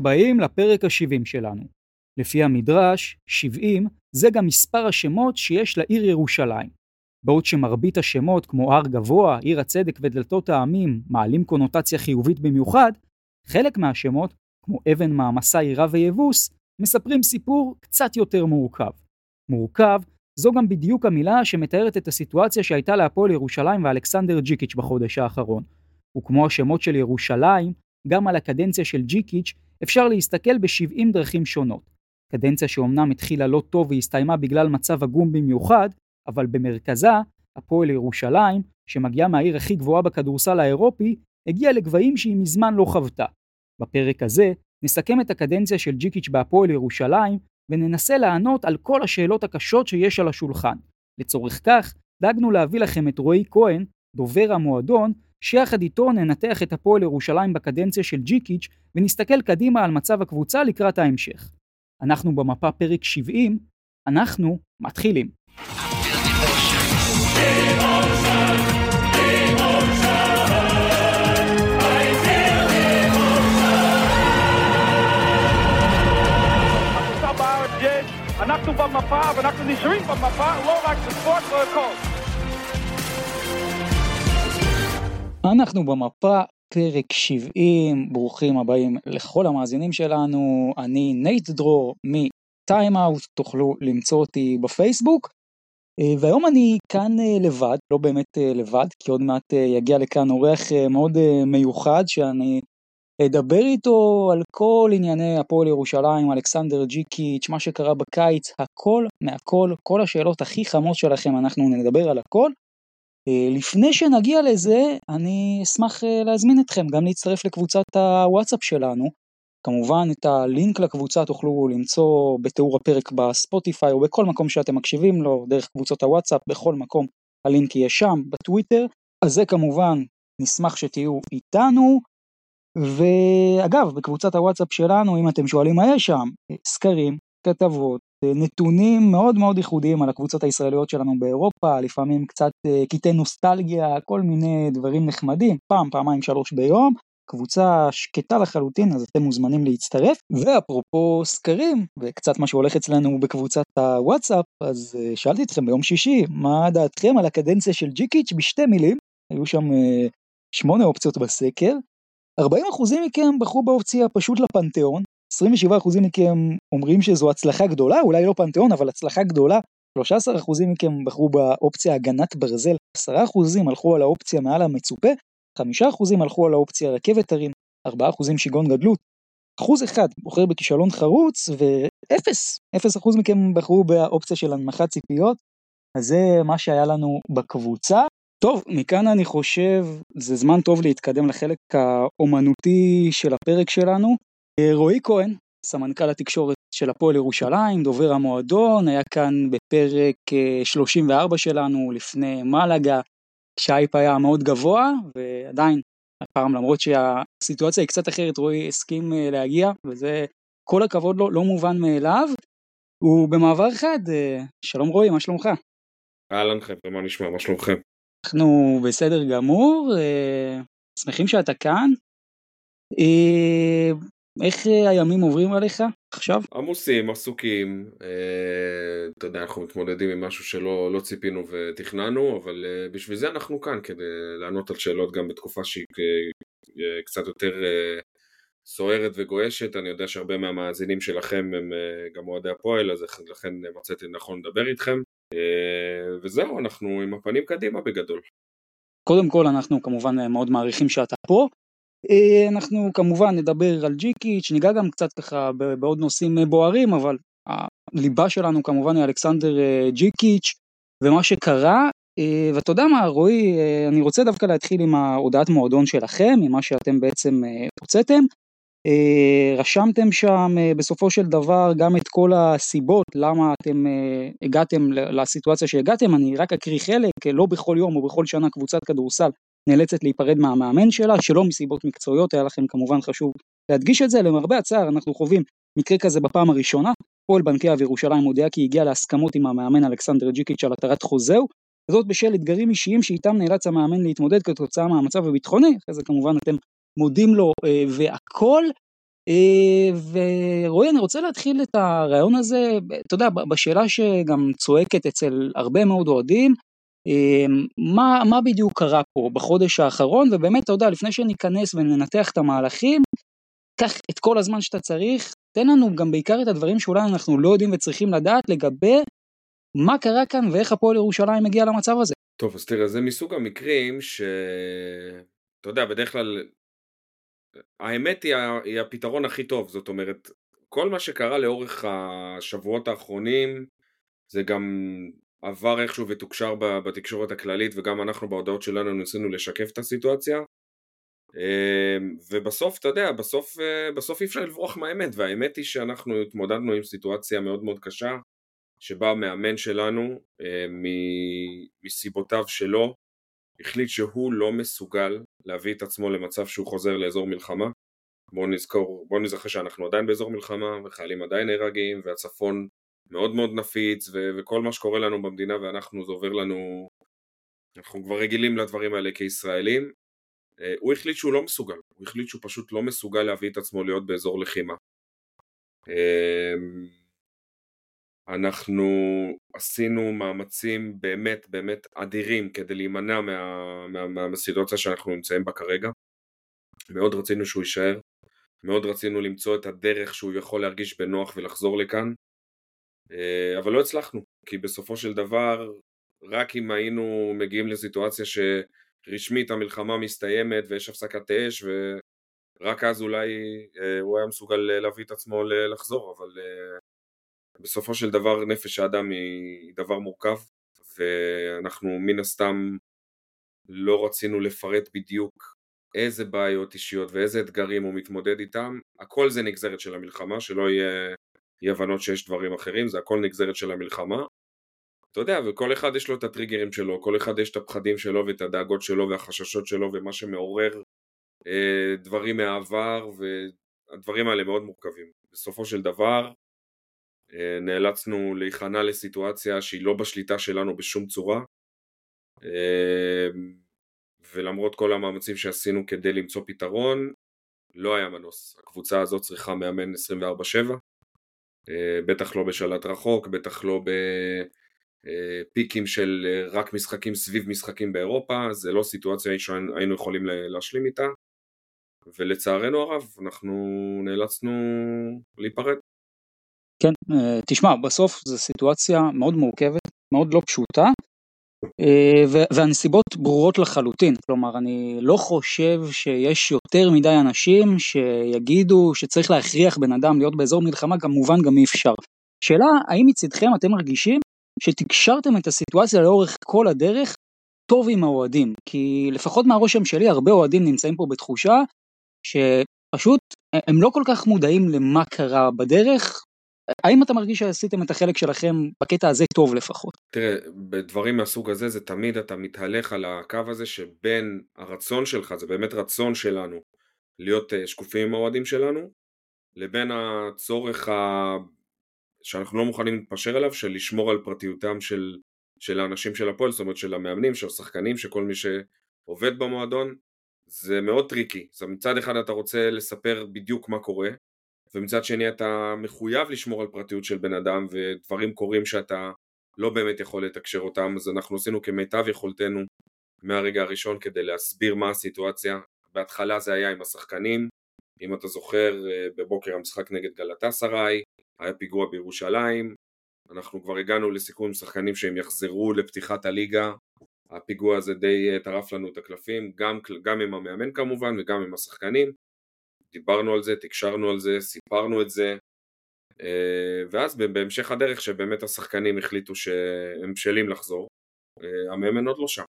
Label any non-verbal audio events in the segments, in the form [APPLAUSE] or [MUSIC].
הבאים לפרק ה-70 שלנו. לפי המדרש, 70 זה גם מספר השמות שיש לעיר ירושלים. בעוד שמרבית השמות כמו הר גבוה, עיר הצדק ודלתות העמים מעלים קונוטציה חיובית במיוחד, חלק מהשמות, כמו אבן מעמסה עירה ויבוס, מספרים סיפור קצת יותר מורכב. מורכב זו גם בדיוק המילה שמתארת את הסיטואציה שהייתה להפועל ירושלים ואלכסנדר ג'יקיץ' בחודש האחרון. וכמו השמות של ירושלים, גם על הקדנציה של ג'יקיץ' אפשר להסתכל ב-70 דרכים שונות. קדנציה שאומנם התחילה לא טוב והסתיימה בגלל מצב עגום במיוחד, אבל במרכזה, הפועל ירושלים, שמגיעה מהעיר הכי גבוהה בכדורסל האירופי, הגיעה לגבהים שהיא מזמן לא חוותה. בפרק הזה נסכם את הקדנציה של ג'יקיץ' בהפועל ירושלים, וננסה לענות על כל השאלות הקשות שיש על השולחן. לצורך כך, דאגנו להביא לכם את רועי כהן, דובר המועדון, שיחד איתו ננתח את הפועל ירושלים בקדנציה של ג'יקיץ' ונסתכל קדימה על מצב הקבוצה לקראת ההמשך. אנחנו במפה פרק 70, אנחנו מתחילים. אנחנו במפה ואנחנו נשארים במפה לא רק בספורט ובכל. אנחנו במפה, פרק 70, ברוכים הבאים לכל המאזינים שלנו, אני נייט דרור מטיימאוט, תוכלו למצוא אותי בפייסבוק, אה, והיום אני כאן אה, לבד, לא באמת אה, לבד, כי עוד מעט יגיע לכאן אורח מאוד מיוחד שאני אדבר איתו על כל ענייני הפועל ירושלים, אלכסנדר ג'יקיץ', מה שקרה בקיץ, הכל מהכל, כל השאלות הכי חמות שלכם, אנחנו נדבר על הכל. אה, לפני שנגיע לזה, אני אשמח אה, להזמין אתכם גם להצטרף לקבוצת הוואטסאפ שלנו. כמובן את הלינק לקבוצה תוכלו למצוא בתיאור הפרק בספוטיפיי או בכל מקום שאתם מקשיבים לו, דרך קבוצות הוואטסאפ, בכל מקום הלינק יהיה שם, בטוויטר. אז זה כמובן, נשמח שתהיו איתנו. ואגב, בקבוצת הוואטסאפ שלנו, אם אתם שואלים מה יש שם, סקרים, כתבות, נתונים מאוד מאוד ייחודיים על הקבוצות הישראליות שלנו באירופה, לפעמים קצת אה, קטעי נוסטלגיה, כל מיני דברים נחמדים, פעם, פעמיים, שלוש ביום. קבוצה שקטה לחלוטין, אז אתם מוזמנים להצטרף. ואפרופו סקרים, וקצת מה שהולך אצלנו בקבוצת הוואטסאפ, אז אה, שאלתי אתכם ביום שישי, מה דעתכם על הקדנציה של ג'יקיץ' בשתי מילים, היו שם אה, שמונה אופציות בסקר. 40% מכם בחרו באופציה פשוט לפנתיאון, 27% מכם אומרים שזו הצלחה גדולה, אולי לא פנתיאון, אבל הצלחה גדולה. 13% מכם בחרו באופציה הגנת ברזל, 10% הלכו על האופציה מעל המצופה, 5% הלכו על האופציה רכבת הרים, 4% שיגעון גדלות, 1% בוחר בכישלון חרוץ, ו-0, 0% מכם בחרו באופציה של הנמכת ציפיות. אז זה מה שהיה לנו בקבוצה. טוב, מכאן אני חושב זה זמן טוב להתקדם לחלק האומנותי של הפרק שלנו. אה, רועי כהן, סמנכ"ל התקשורת של הפועל ירושלים, דובר המועדון, היה כאן בפרק 34 אה, שלנו לפני מלאגה, כשהאייפ היה מאוד גבוה, ועדיין, הפעם למרות שהסיטואציה היא קצת אחרת, רועי הסכים אה, להגיע, וזה כל הכבוד לו, לא מובן מאליו. ובמעבר אחד, שלום רועי, מה שלומך? אהלן חבר'ה, מה נשמע, מה שלומכם? אנחנו בסדר גמור, שמחים שאתה כאן. איך אה, הימים עוברים עליך עכשיו? עמוסים, עסוקים, אה, אתה יודע, אנחנו מתמודדים עם משהו שלא לא ציפינו ותכננו, אבל אה, בשביל זה אנחנו כאן, כדי לענות על שאלות גם בתקופה שהיא קצת יותר סוערת וגועשת, אני יודע שהרבה מהמאזינים שלכם הם גם אוהדי הפועל, אז לכן מצאתי נכון לדבר איתכם, וזהו, אנחנו עם הפנים קדימה בגדול. קודם כל אנחנו כמובן מאוד מעריכים שאתה פה, אנחנו כמובן נדבר על ג'יקיץ', ניגע גם קצת ככה בעוד נושאים אה, בוערים, אבל הליבה שלנו כמובן היא אלכסנדר אה, ג'יקיץ' ומה שקרה, ואתה יודע מה רועי, אני רוצה דווקא להתחיל עם ההודעת מועדון שלכם, ממה שאתם בעצם הוצאתם. רשמתם שם בסופו של דבר גם את כל הסיבות למה אתם הגעתם לסיטואציה שהגעתם, אני רק אקריא חלק, לא בכל יום או בכל שנה קבוצת כדורסל נאלצת להיפרד מהמאמן שלה, שלא מסיבות מקצועיות, היה לכם כמובן חשוב להדגיש את זה, למרבה הצער אנחנו חווים מקרה כזה בפעם הראשונה, פועל בנקי אב ירושלים מודיע כי הגיע להסכמות עם המאמן אלכסנדר ג'יקיץ' על התרת חוזהו, וזאת בשל אתגרים אישיים שאיתם נאלץ המאמן להתמודד כתוצאה מהמצב הביטחוני, אחרי זה כמובן אתם מודים לו אה, והכל, ורועי, אני רוצה להתחיל את הרעיון הזה, אתה יודע, בשאלה שגם צועקת אצל הרבה מאוד אוהדים, מה, מה בדיוק קרה פה בחודש האחרון, ובאמת, אתה יודע, לפני שניכנס וננתח את המהלכים, קח את כל הזמן שאתה צריך, תן לנו גם בעיקר את הדברים שאולי אנחנו לא יודעים וצריכים לדעת לגבי מה קרה כאן ואיך הפועל ירושלים הגיע למצב הזה. טוב, אז תראה, זה מסוג המקרים ש... אתה יודע, בדרך כלל האמת היא, היא הפתרון הכי טוב, זאת אומרת, כל מה שקרה לאורך השבועות האחרונים זה גם עבר איכשהו ותוקשר בתקשורת הכללית וגם אנחנו בהודעות שלנו ניסינו לשקף את הסיטואציה אמ, ובסוף, אתה יודע, בסוף, בסוף אי אפשר לברוח מהאמת והאמת היא שאנחנו התמודדנו עם סיטואציה מאוד מאוד קשה שבה המאמן שלנו אמ, מסיבותיו שלו החליט שהוא לא מסוגל להביא את עצמו למצב שהוא חוזר לאזור מלחמה. בואו נזכור, בואו נזכר שאנחנו עדיין באזור מלחמה וחיילים עדיין נהרגים והצפון מאוד מאוד נפיץ ו- וכל מה שקורה לנו במדינה ואנחנו זה עובר לנו, אנחנו כבר רגילים לדברים האלה כישראלים. אה, הוא החליט שהוא לא מסוגל, הוא החליט שהוא פשוט לא מסוגל להביא את עצמו להיות באזור לחימה. אמ, אנחנו עשינו מאמצים באמת באמת אדירים כדי להימנע מה, מה, מה, מהסיטואציה שאנחנו נמצאים בה כרגע. מאוד רצינו שהוא יישאר, מאוד רצינו למצוא את הדרך שהוא יכול להרגיש בנוח ולחזור לכאן, אבל לא הצלחנו, כי בסופו של דבר רק אם היינו מגיעים לסיטואציה שרשמית המלחמה מסתיימת ויש הפסקת אש ורק אז אולי אה, הוא היה מסוגל להביא את עצמו לחזור, אבל אה, בסופו של דבר נפש האדם היא דבר מורכב ואנחנו מן הסתם לא רצינו לפרט בדיוק איזה בעיות אישיות ואיזה אתגרים הוא מתמודד איתם, הכל זה נגזרת של המלחמה, שלא יהיה אי הבנות שיש דברים אחרים, זה הכל נגזרת של המלחמה. אתה יודע, וכל אחד יש לו את הטריגרים שלו, כל אחד יש את הפחדים שלו ואת הדאגות שלו והחששות שלו ומה שמעורר אה, דברים מהעבר והדברים האלה מאוד מורכבים. בסופו של דבר אה, נאלצנו להיכנע לסיטואציה שהיא לא בשליטה שלנו בשום צורה אה, ולמרות כל המאמצים שעשינו כדי למצוא פתרון לא היה מנוס, הקבוצה הזאת צריכה מאמן 24/7 אה, בטח לא בשלט רחוק, בטח לא בפיקים של רק משחקים סביב משחקים באירופה, זה לא סיטואציה שהיינו יכולים להשלים איתה ולצערנו הרב אנחנו נאלצנו להיפרד. כן, אה, תשמע, בסוף זו סיטואציה מאוד מורכבת, מאוד לא פשוטה, אה, והנסיבות ברורות לחלוטין, כלומר אני לא חושב שיש יותר מדי אנשים שיגידו שצריך להכריח בן אדם להיות באזור מלחמה, כמובן גם אי אפשר. שאלה, האם מצדכם אתם מרגישים שתקשרתם את הסיטואציה לאורך כל הדרך טוב עם האוהדים? כי לפחות מהרושם שלי הרבה אוהדים נמצאים פה בתחושה שפשוט הם לא כל כך מודעים למה קרה בדרך, האם אתה מרגיש שעשיתם את החלק שלכם בקטע הזה טוב לפחות? תראה, בדברים מהסוג הזה זה תמיד אתה מתהלך על הקו הזה שבין הרצון שלך, זה באמת רצון שלנו להיות אה, שקופים עם האוהדים שלנו, לבין הצורך ה... שאנחנו לא מוכנים להתפשר עליו, של לשמור על פרטיותם של, של האנשים של הפועל, זאת אומרת של המאמנים, של השחקנים, של כל מי שעובד במועדון, זה מאוד טריקי. אז מצד אחד אתה רוצה לספר בדיוק מה קורה, ומצד שני אתה מחויב לשמור על פרטיות של בן אדם ודברים קורים שאתה לא באמת יכול לתקשר אותם אז אנחנו עשינו כמיטב יכולתנו מהרגע הראשון כדי להסביר מה הסיטואציה. בהתחלה זה היה עם השחקנים אם אתה זוכר אה, בבוקר המשחק נגד גלתה סראי היה פיגוע בירושלים אנחנו כבר הגענו לסיכום עם שחקנים שהם יחזרו לפתיחת הליגה. הפיגוע הזה די אה, טרף לנו את הקלפים גם, גם עם המאמן כמובן וגם עם השחקנים דיברנו על זה, תקשרנו על זה, סיפרנו את זה, אה, ואז בהמשך הדרך שבאמת השחקנים החליטו שהם בשלים לחזור, אה, המאמן עוד לא שם.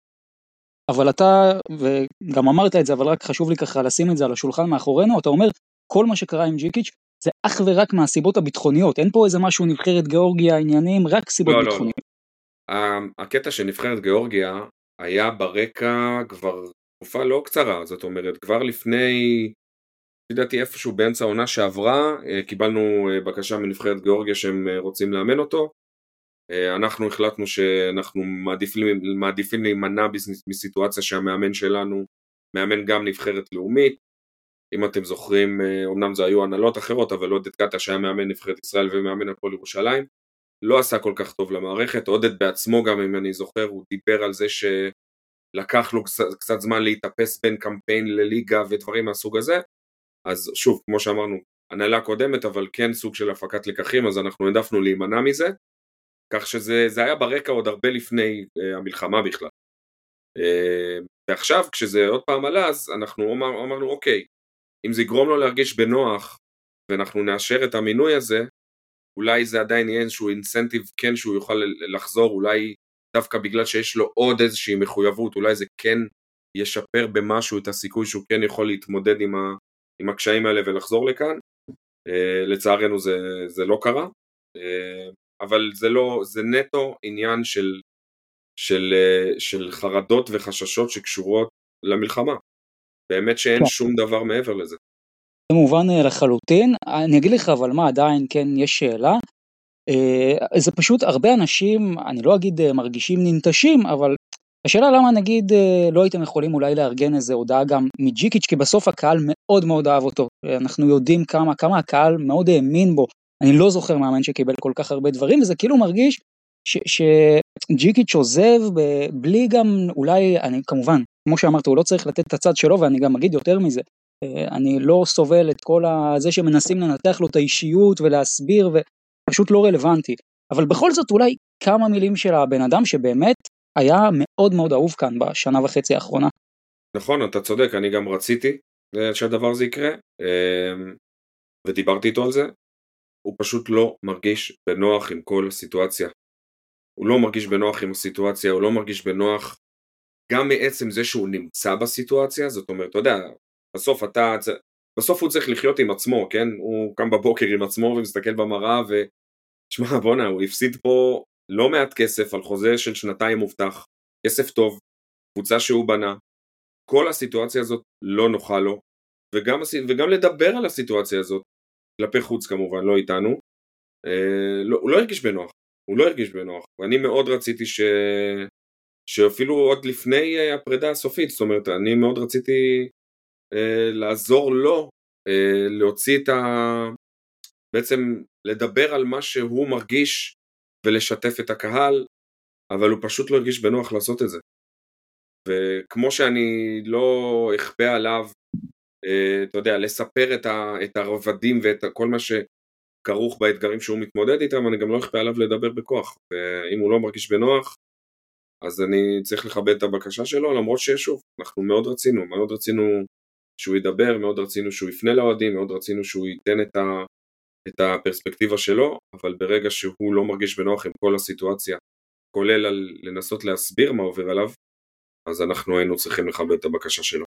אבל אתה, וגם אמרת את זה, אבל רק חשוב לי ככה לשים את זה על השולחן מאחורינו, אתה אומר, כל מה שקרה עם ג'יקיץ' זה אך ורק מהסיבות הביטחוניות, אין פה איזה משהו נבחרת גיאורגיה עניינים, רק סיבות לא, ביטחוניות. לא, לא. הקטע של נבחרת גיאורגיה היה ברקע כבר תקופה לא קצרה, זאת אומרת כבר לפני לדעתי איפשהו באמצע העונה שעברה אה, קיבלנו אה, בקשה מנבחרת גיאורגיה שהם אה, רוצים לאמן אותו. אנחנו החלטנו שאנחנו מעדיפים, מעדיפים להימנע מסיטואציה שהמאמן שלנו מאמן גם נבחרת לאומית. אם אתם זוכרים, אמנם זה היו הנהלות אחרות, אבל עודד קאטה שהיה מאמן נבחרת ישראל ומאמן הפועל ירושלים, לא עשה כל כך טוב למערכת, עודד בעצמו גם אם אני זוכר, הוא דיבר על זה שלקח לו קצת זמן להתאפס בין קמפיין לליגה ודברים מהסוג הזה, אז שוב, כמו שאמרנו, הנהלה קודמת, אבל כן סוג של הפקת לקחים, אז אנחנו העדפנו להימנע מזה, כך שזה היה ברקע עוד הרבה לפני uh, המלחמה בכלל. Uh, ועכשיו כשזה עוד פעם עלה, אז אנחנו אמר, אמרנו אוקיי, אם זה יגרום לו להרגיש בנוח ואנחנו נאשר את המינוי הזה, אולי זה עדיין יהיה איזשהו אינסנטיב כן שהוא יוכל לחזור, אולי דווקא בגלל שיש לו עוד איזושהי מחויבות, אולי זה כן ישפר במשהו את הסיכוי שהוא כן יכול להתמודד עם, ה, עם הקשיים האלה ולחזור לכאן. Uh, לצערנו זה, זה לא קרה, uh, אבל זה לא, זה נטו עניין של, של, uh, של חרדות וחששות שקשורות למלחמה. באמת שאין כן. שום דבר מעבר לזה. זה מובן אה, לחלוטין, אני אגיד לך אבל מה עדיין כן יש שאלה, אה, זה פשוט הרבה אנשים, אני לא אגיד אה, מרגישים ננטשים, אבל השאלה למה נגיד לא הייתם יכולים אולי לארגן איזה הודעה גם מג'יקיץ', כי בסוף הקהל מאוד מאוד אהב אותו, אנחנו יודעים כמה, כמה הקהל מאוד האמין בו, אני לא זוכר מאמן שקיבל כל כך הרבה דברים, וזה כאילו מרגיש שג'יקיץ' עוזב בלי גם אולי, אני כמובן, כמו שאמרת, הוא לא צריך לתת את הצד שלו, ואני גם אגיד יותר מזה, אה, אני לא סובל את כל זה שמנסים לנתח לו את האישיות ולהסביר ופשוט לא רלוונטי. אבל בכל זאת אולי כמה מילים של הבן אדם שבאמת היה מאוד מאוד אהוב כאן בשנה וחצי האחרונה. נכון, אתה צודק, אני גם רציתי שהדבר הזה יקרה, אמ, ודיברתי איתו על זה. הוא פשוט לא מרגיש בנוח עם כל הסיטואציה. הוא לא מרגיש בנוח עם הסיטואציה, הוא לא מרגיש בנוח גם מעצם זה שהוא נמצא בסיטואציה, זאת אומרת, אתה יודע, בסוף אתה, בסוף הוא צריך לחיות עם עצמו, כן? הוא קם בבוקר עם עצמו ומסתכל במראה ו... שמע, בואנה, הוא הפסיד פה לא מעט כסף על חוזה של שנתיים מובטח, כסף טוב, קבוצה שהוא בנה, כל הסיטואציה הזאת לא נוחה לו, וגם, וגם לדבר על הסיטואציה הזאת, כלפי חוץ כמובן, לא איתנו, אה, לא, הוא לא הרגיש בנוח, הוא לא הרגיש בנוח, ואני מאוד רציתי ש... שאפילו עוד לפני אה, הפרידה הסופית, זאת אומרת, אני מאוד רציתי אה, לעזור לו אה, להוציא את ה... בעצם לדבר על מה שהוא מרגיש ולשתף את הקהל, אבל הוא פשוט לא הרגיש בנוח לעשות את זה. וכמו שאני לא אכפה עליו, אה, אתה יודע, לספר את, ה, את הרבדים ואת כל מה שכרוך באתגרים שהוא מתמודד איתם, אני גם לא אכפה עליו לדבר בכוח. ואם הוא לא מרגיש בנוח, אז אני צריך לכבד את הבקשה שלו, למרות ששוב, אנחנו מאוד רצינו, מאוד רצינו שהוא ידבר, מאוד רצינו שהוא יפנה לאוהדים, מאוד רצינו שהוא ייתן את, ה, את הפרספקטיבה שלו, אבל ברגע שהוא לא מרגיש בנוח עם כל הסיטואציה, כולל על לנסות להסביר מה עובר עליו, אז אנחנו היינו צריכים לכבד את הבקשה שלו.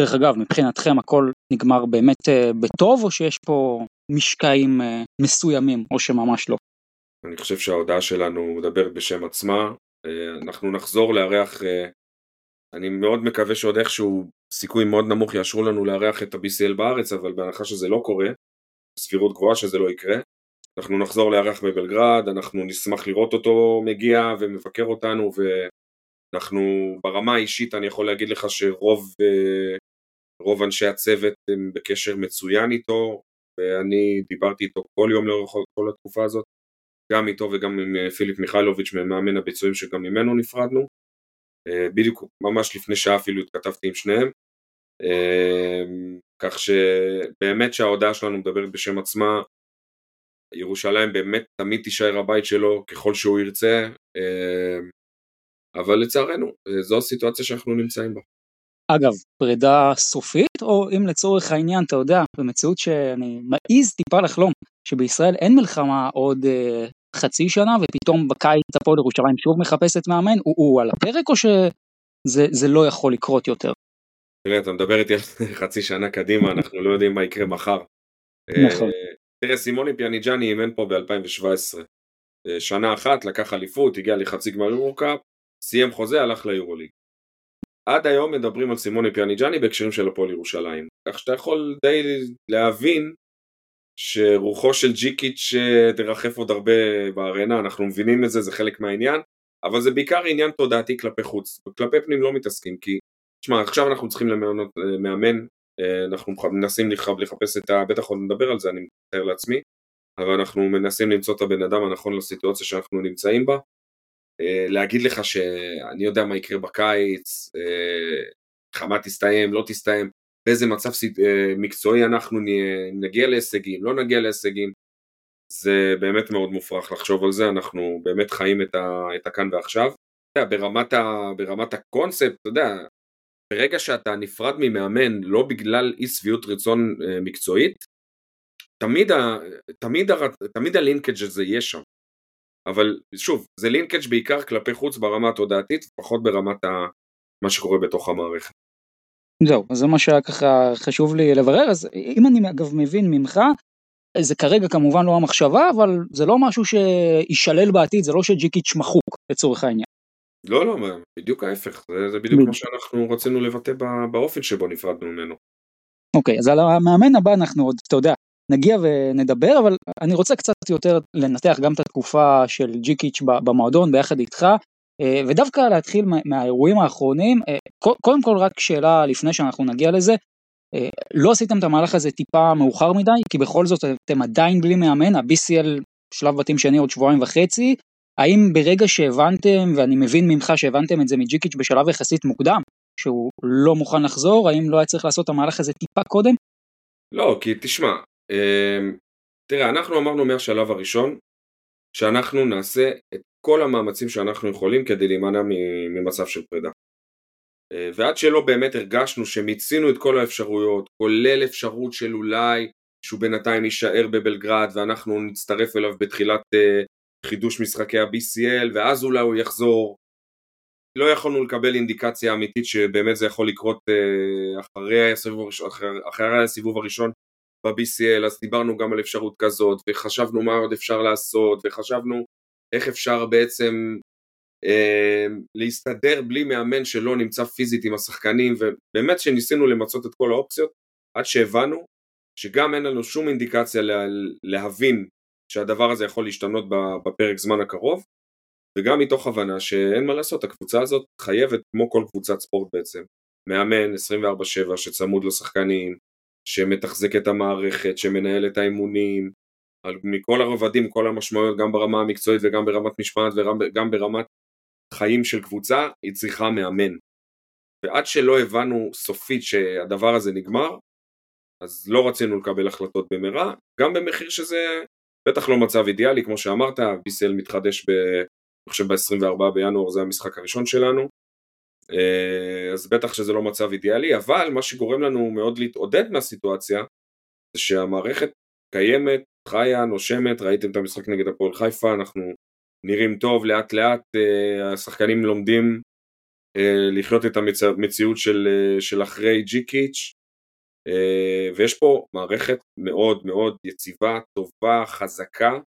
דרך אגב, מבחינתכם הכל נגמר באמת uh, בטוב, או שיש פה משקעים uh, מסוימים, או שממש לא? אני חושב שההודעה שלנו מדברת בשם עצמה, uh, אנחנו נחזור לארח, uh, אני מאוד מקווה שעוד איכשהו סיכוי מאוד נמוך יאשרו לנו לארח את ה-BCL בארץ, אבל בהנחה שזה לא קורה, סבירות גבוהה שזה לא יקרה, אנחנו נחזור לארח בבלגרד, אנחנו נשמח לראות אותו מגיע ומבקר אותנו, ואנחנו ברמה האישית אני יכול להגיד לך שרוב אה, רוב אנשי הצוות הם בקשר מצוין איתו, ואני דיברתי איתו כל יום לאורך כל התקופה הזאת, גם איתו וגם עם אה, פיליפ מיכלוביץ' מאמן הביצועים שגם ממנו נפרדנו. אה, בדיוק ממש לפני שעה אפילו התכתבתי עם שניהם כך שבאמת שההודעה שלנו מדברת בשם עצמה, ירושלים באמת תמיד תישאר הבית שלו ככל שהוא ירצה, אמ, אבל לצערנו זו הסיטואציה שאנחנו נמצאים בה. אגב, פרידה סופית, או אם לצורך העניין, אתה יודע, במציאות שאני מעז טיפה לחלום, שבישראל אין מלחמה עוד אה, חצי שנה, ופתאום בקיץ הפועל ירושלים שוב מחפשת מאמן, הוא, הוא על הפרק, או שזה לא יכול לקרות יותר? תראה, אתה מדבר איתי על [LAUGHS] חצי שנה קדימה, אנחנו לא יודעים מה יקרה מחר. נכון. אה, תראה, סימוני פיאניג'אני אימן פה ב-2017. אה, שנה אחת, לקח אליפות, הגיע לחצי גמר יורו-קאפ, סיים חוזה, הלך ליורוליג. עד היום מדברים על סימוני פיאניג'אני בהקשרים של הפועל ירושלים. כך שאתה יכול די להבין שרוחו של ג'יקיץ' אה, תרחף עוד הרבה בארנה, אנחנו מבינים את זה, זה חלק מהעניין, אבל זה בעיקר עניין תודעתי כלפי חוץ. כלפי פנים לא מתעסקים, כי תשמע, עכשיו אנחנו צריכים למנות אה, מאמן אנחנו מנסים לחפש את ה... בטח עוד נדבר על זה, אני מתאר לעצמי, אבל אנחנו מנסים למצוא את הבן אדם הנכון לסיטואציה שאנחנו נמצאים בה. להגיד לך שאני יודע מה יקרה בקיץ, חמה תסתיים, לא תסתיים, באיזה מצב מקצועי אנחנו נגיע להישגים, לא נגיע להישגים, זה באמת מאוד מופרך לחשוב על זה, אנחנו באמת חיים את, ה, את הכאן ועכשיו. ברמת, ה, ברמת הקונספט, אתה יודע, ברגע שאתה נפרד ממאמן לא בגלל אי שביעות רצון אה, מקצועית, תמיד, ה, תמיד, ה, תמיד הלינקג' הזה יהיה שם. אבל שוב, זה לינקג' בעיקר כלפי חוץ ברמה התודעתית, פחות ברמת ה, מה שקורה בתוך המערכת. זהו, אז זה מה שהיה ככה חשוב לי לברר, אז אם אני אגב מבין ממך, זה כרגע כמובן לא המחשבה, אבל זה לא משהו שישלל בעתיד, זה לא שג'יקיץ' מחוק לצורך העניין. לא, לא, בדיוק ההפך, זה, זה בדיוק מה שאנחנו רצינו לבטא באופן שבו נפרדנו ממנו. אוקיי, אז על המאמן הבא אנחנו עוד, אתה יודע, נגיע ונדבר, אבל אני רוצה קצת יותר לנתח גם את התקופה של ג'יקיץ' במועדון ביחד איתך, אה, ודווקא להתחיל מהאירועים האחרונים, אה, קודם כל רק שאלה לפני שאנחנו נגיע לזה, אה, לא עשיתם את המהלך הזה טיפה מאוחר מדי, כי בכל זאת אתם עדיין בלי מאמן, ה-BCL שלב בתים שני עוד שבועיים וחצי, האם ברגע שהבנתם, ואני מבין ממך שהבנתם את זה מג'יקיץ' בשלב יחסית מוקדם, שהוא לא מוכן לחזור, האם לא היה צריך לעשות את המהלך הזה טיפה קודם? לא, כי תשמע, אמ, תראה, אנחנו אמרנו מהשלב הראשון, שאנחנו נעשה את כל המאמצים שאנחנו יכולים כדי להימנע ממצב של פרידה. אה, ועד שלא באמת הרגשנו שמיצינו את כל האפשרויות, כולל אפשרות של אולי שהוא בינתיים יישאר בבלגרד ואנחנו נצטרף אליו בתחילת uh, חידוש משחקי ה-BCL ואז אולי הוא יחזור. לא יכולנו לקבל אינדיקציה אמיתית שבאמת זה יכול לקרות uh, אחרי, הסיבוב הראשון, אחרי, הסיבוב הראשון ב-BCL, אז דיברנו גם על אפשרות כזאת וחשבנו מה עוד אפשר לעשות וחשבנו איך אפשר בעצם אמ, להסתדר בלי מאמן שלא נמצא פיזית עם השחקנים ובאמת שניסינו למצות את כל האופציות עד שהבנו שגם אין לנו שום אינדיקציה לה, להבין שהדבר הזה יכול להשתנות בפרק זמן הקרוב וגם מתוך הבנה שאין מה לעשות, הקבוצה הזאת חייבת כמו כל קבוצת ספורט בעצם מאמן 24/7 שצמוד לשחקנים, שמתחזק את המערכת, שמנהל את האימונים מכל הרבדים, כל המשמעויות גם ברמה המקצועית וגם ברמת משמעת וגם ברמת חיים של קבוצה, היא צריכה מאמן. ועד שלא הבנו סופית שהדבר הזה נגמר, אז לא רצינו לקבל החלטות במהרה, גם במחיר שזה בטח לא מצב אידיאלי, כמו שאמרת, BCL מתחדש ב... אני חושב ב-24 בינואר זה המשחק הראשון שלנו, אה, אז בטח שזה לא מצב אידיאלי, אבל מה שגורם לנו מאוד להתעודד מהסיטואציה, זה שהמערכת קיימת, חיה, נושמת, ראיתם את המשחק נגד הפועל חיפה, אנחנו נראים טוב לאט לאט, אה, השחקנים לומדים אה, לחיות את המציאות של, של אחרי ג'יקיץ' ויש פה מערכת מאוד מאוד יציבה, טובה, חזקה,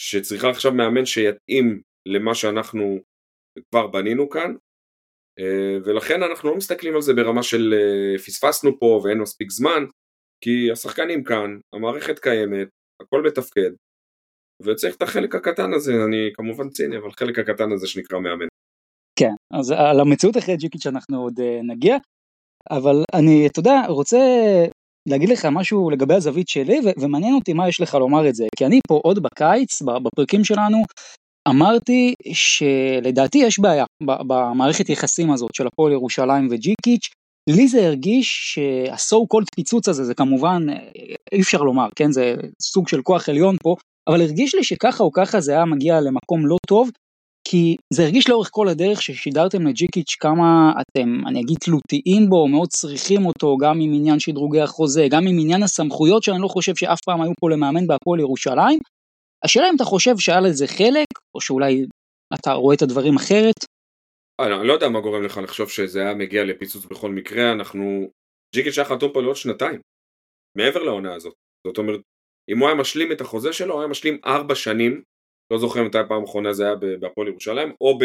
שצריכה עכשיו מאמן שיתאים למה שאנחנו כבר בנינו כאן, ולכן אנחנו לא מסתכלים על זה ברמה של פספסנו פה ואין מספיק זמן, כי השחקנים כאן, המערכת קיימת, הכל מתפקד, וצריך את החלק הקטן הזה, אני כמובן ציני, אבל חלק הקטן הזה שנקרא מאמן. כן, אז על המציאות אחרי ג'יקיץ' אנחנו עוד נגיע, אבל אני, אתה יודע, רוצה להגיד לך משהו לגבי הזווית שלי, ומעניין אותי מה יש לך לומר את זה, כי אני פה עוד בקיץ, בפרקים שלנו, אמרתי שלדעתי יש בעיה במערכת יחסים הזאת של הפועל ירושלים וג'יקיץ', לי זה הרגיש שהסו קולד פיצוץ הזה זה כמובן אה, אי אפשר לומר כן? זה סוג של כוח עליון פה אבל הרגיש לי שככה או ככה זה היה מגיע למקום לא טוב, כי זה הרגיש לאורך כל הדרך ששידרתם לג'יקיץ' כמה אתם, אני אגיד, תלותיים בו, מאוד צריכים אותו, גם עם עניין שדרוגי החוזה, גם עם עניין הסמכויות שאני לא חושב שאף פעם היו פה למאמן בהפועל ירושלים. השאלה אם אתה חושב שהיה לזה חלק, או שאולי אתה רואה את הדברים אחרת? אני לא, לא יודע מה גורם לך לחשוב שזה היה מגיע לפיצוץ בכל מקרה, אנחנו... ג'יקיץ' היה חתום פה לעוד שנתיים, מעבר לעונה הזאת. זאת אומרת, אם הוא היה משלים את החוזה שלו, הוא היה משלים ארבע שנים, לא זוכר מתי הפעם האחרונה זה היה בהפועל ירושלים, או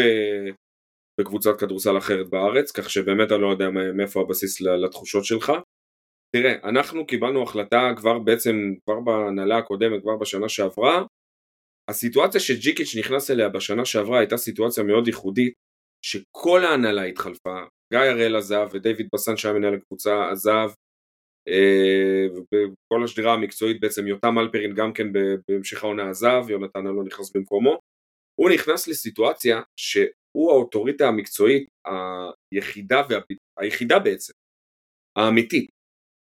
בקבוצת כדורסל אחרת בארץ, כך שבאמת אני לא יודע מאיפה הבסיס לתחושות שלך. תראה, אנחנו קיבלנו החלטה כבר בעצם, כבר בהנהלה הקודמת, כבר בשנה שעברה, הסיטואציה שג'יקיץ' נכנס אליה בשנה שעברה הייתה סיטואציה מאוד ייחודית, שכל ההנהלה התחלפה, גיא הראל עזב ודייוויד בסן שהיה מנהל הקבוצה עזב, וכל השדרה המקצועית בעצם יותם אלפרין גם כן בהמשך העונה עזב, יונתן אלון נכנס במקומו. הוא נכנס לסיטואציה שהוא האוטוריטה המקצועית היחידה, וה... היחידה בעצם, האמיתית.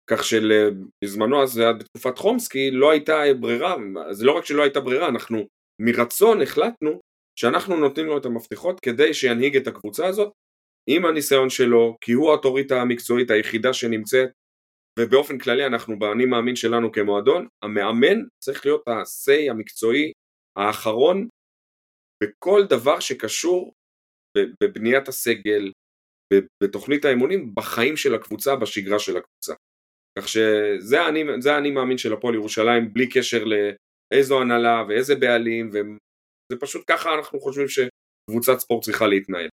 כך שבזמנו, אז זה היה בתקופת חומסקי, לא הייתה ברירה, זה לא רק שלא הייתה ברירה, אנחנו מרצון החלטנו שאנחנו נותנים לו את המפתחות כדי שינהיג את הקבוצה הזאת עם הניסיון שלו, כי הוא האוטוריטה המקצועית היחידה שנמצאת, ובאופן כללי אנחנו באני מאמין שלנו כמועדון, המאמן צריך להיות ה-say המקצועי האחרון בכל דבר שקשור בבניית הסגל, בתוכנית האימונים, בחיים של הקבוצה, בשגרה של הקבוצה. כך שזה האני, האני מאמין של הפועל ירושלים, בלי קשר לאיזו הנהלה ואיזה בעלים, וזה פשוט ככה אנחנו חושבים שקבוצת ספורט צריכה להתנהל.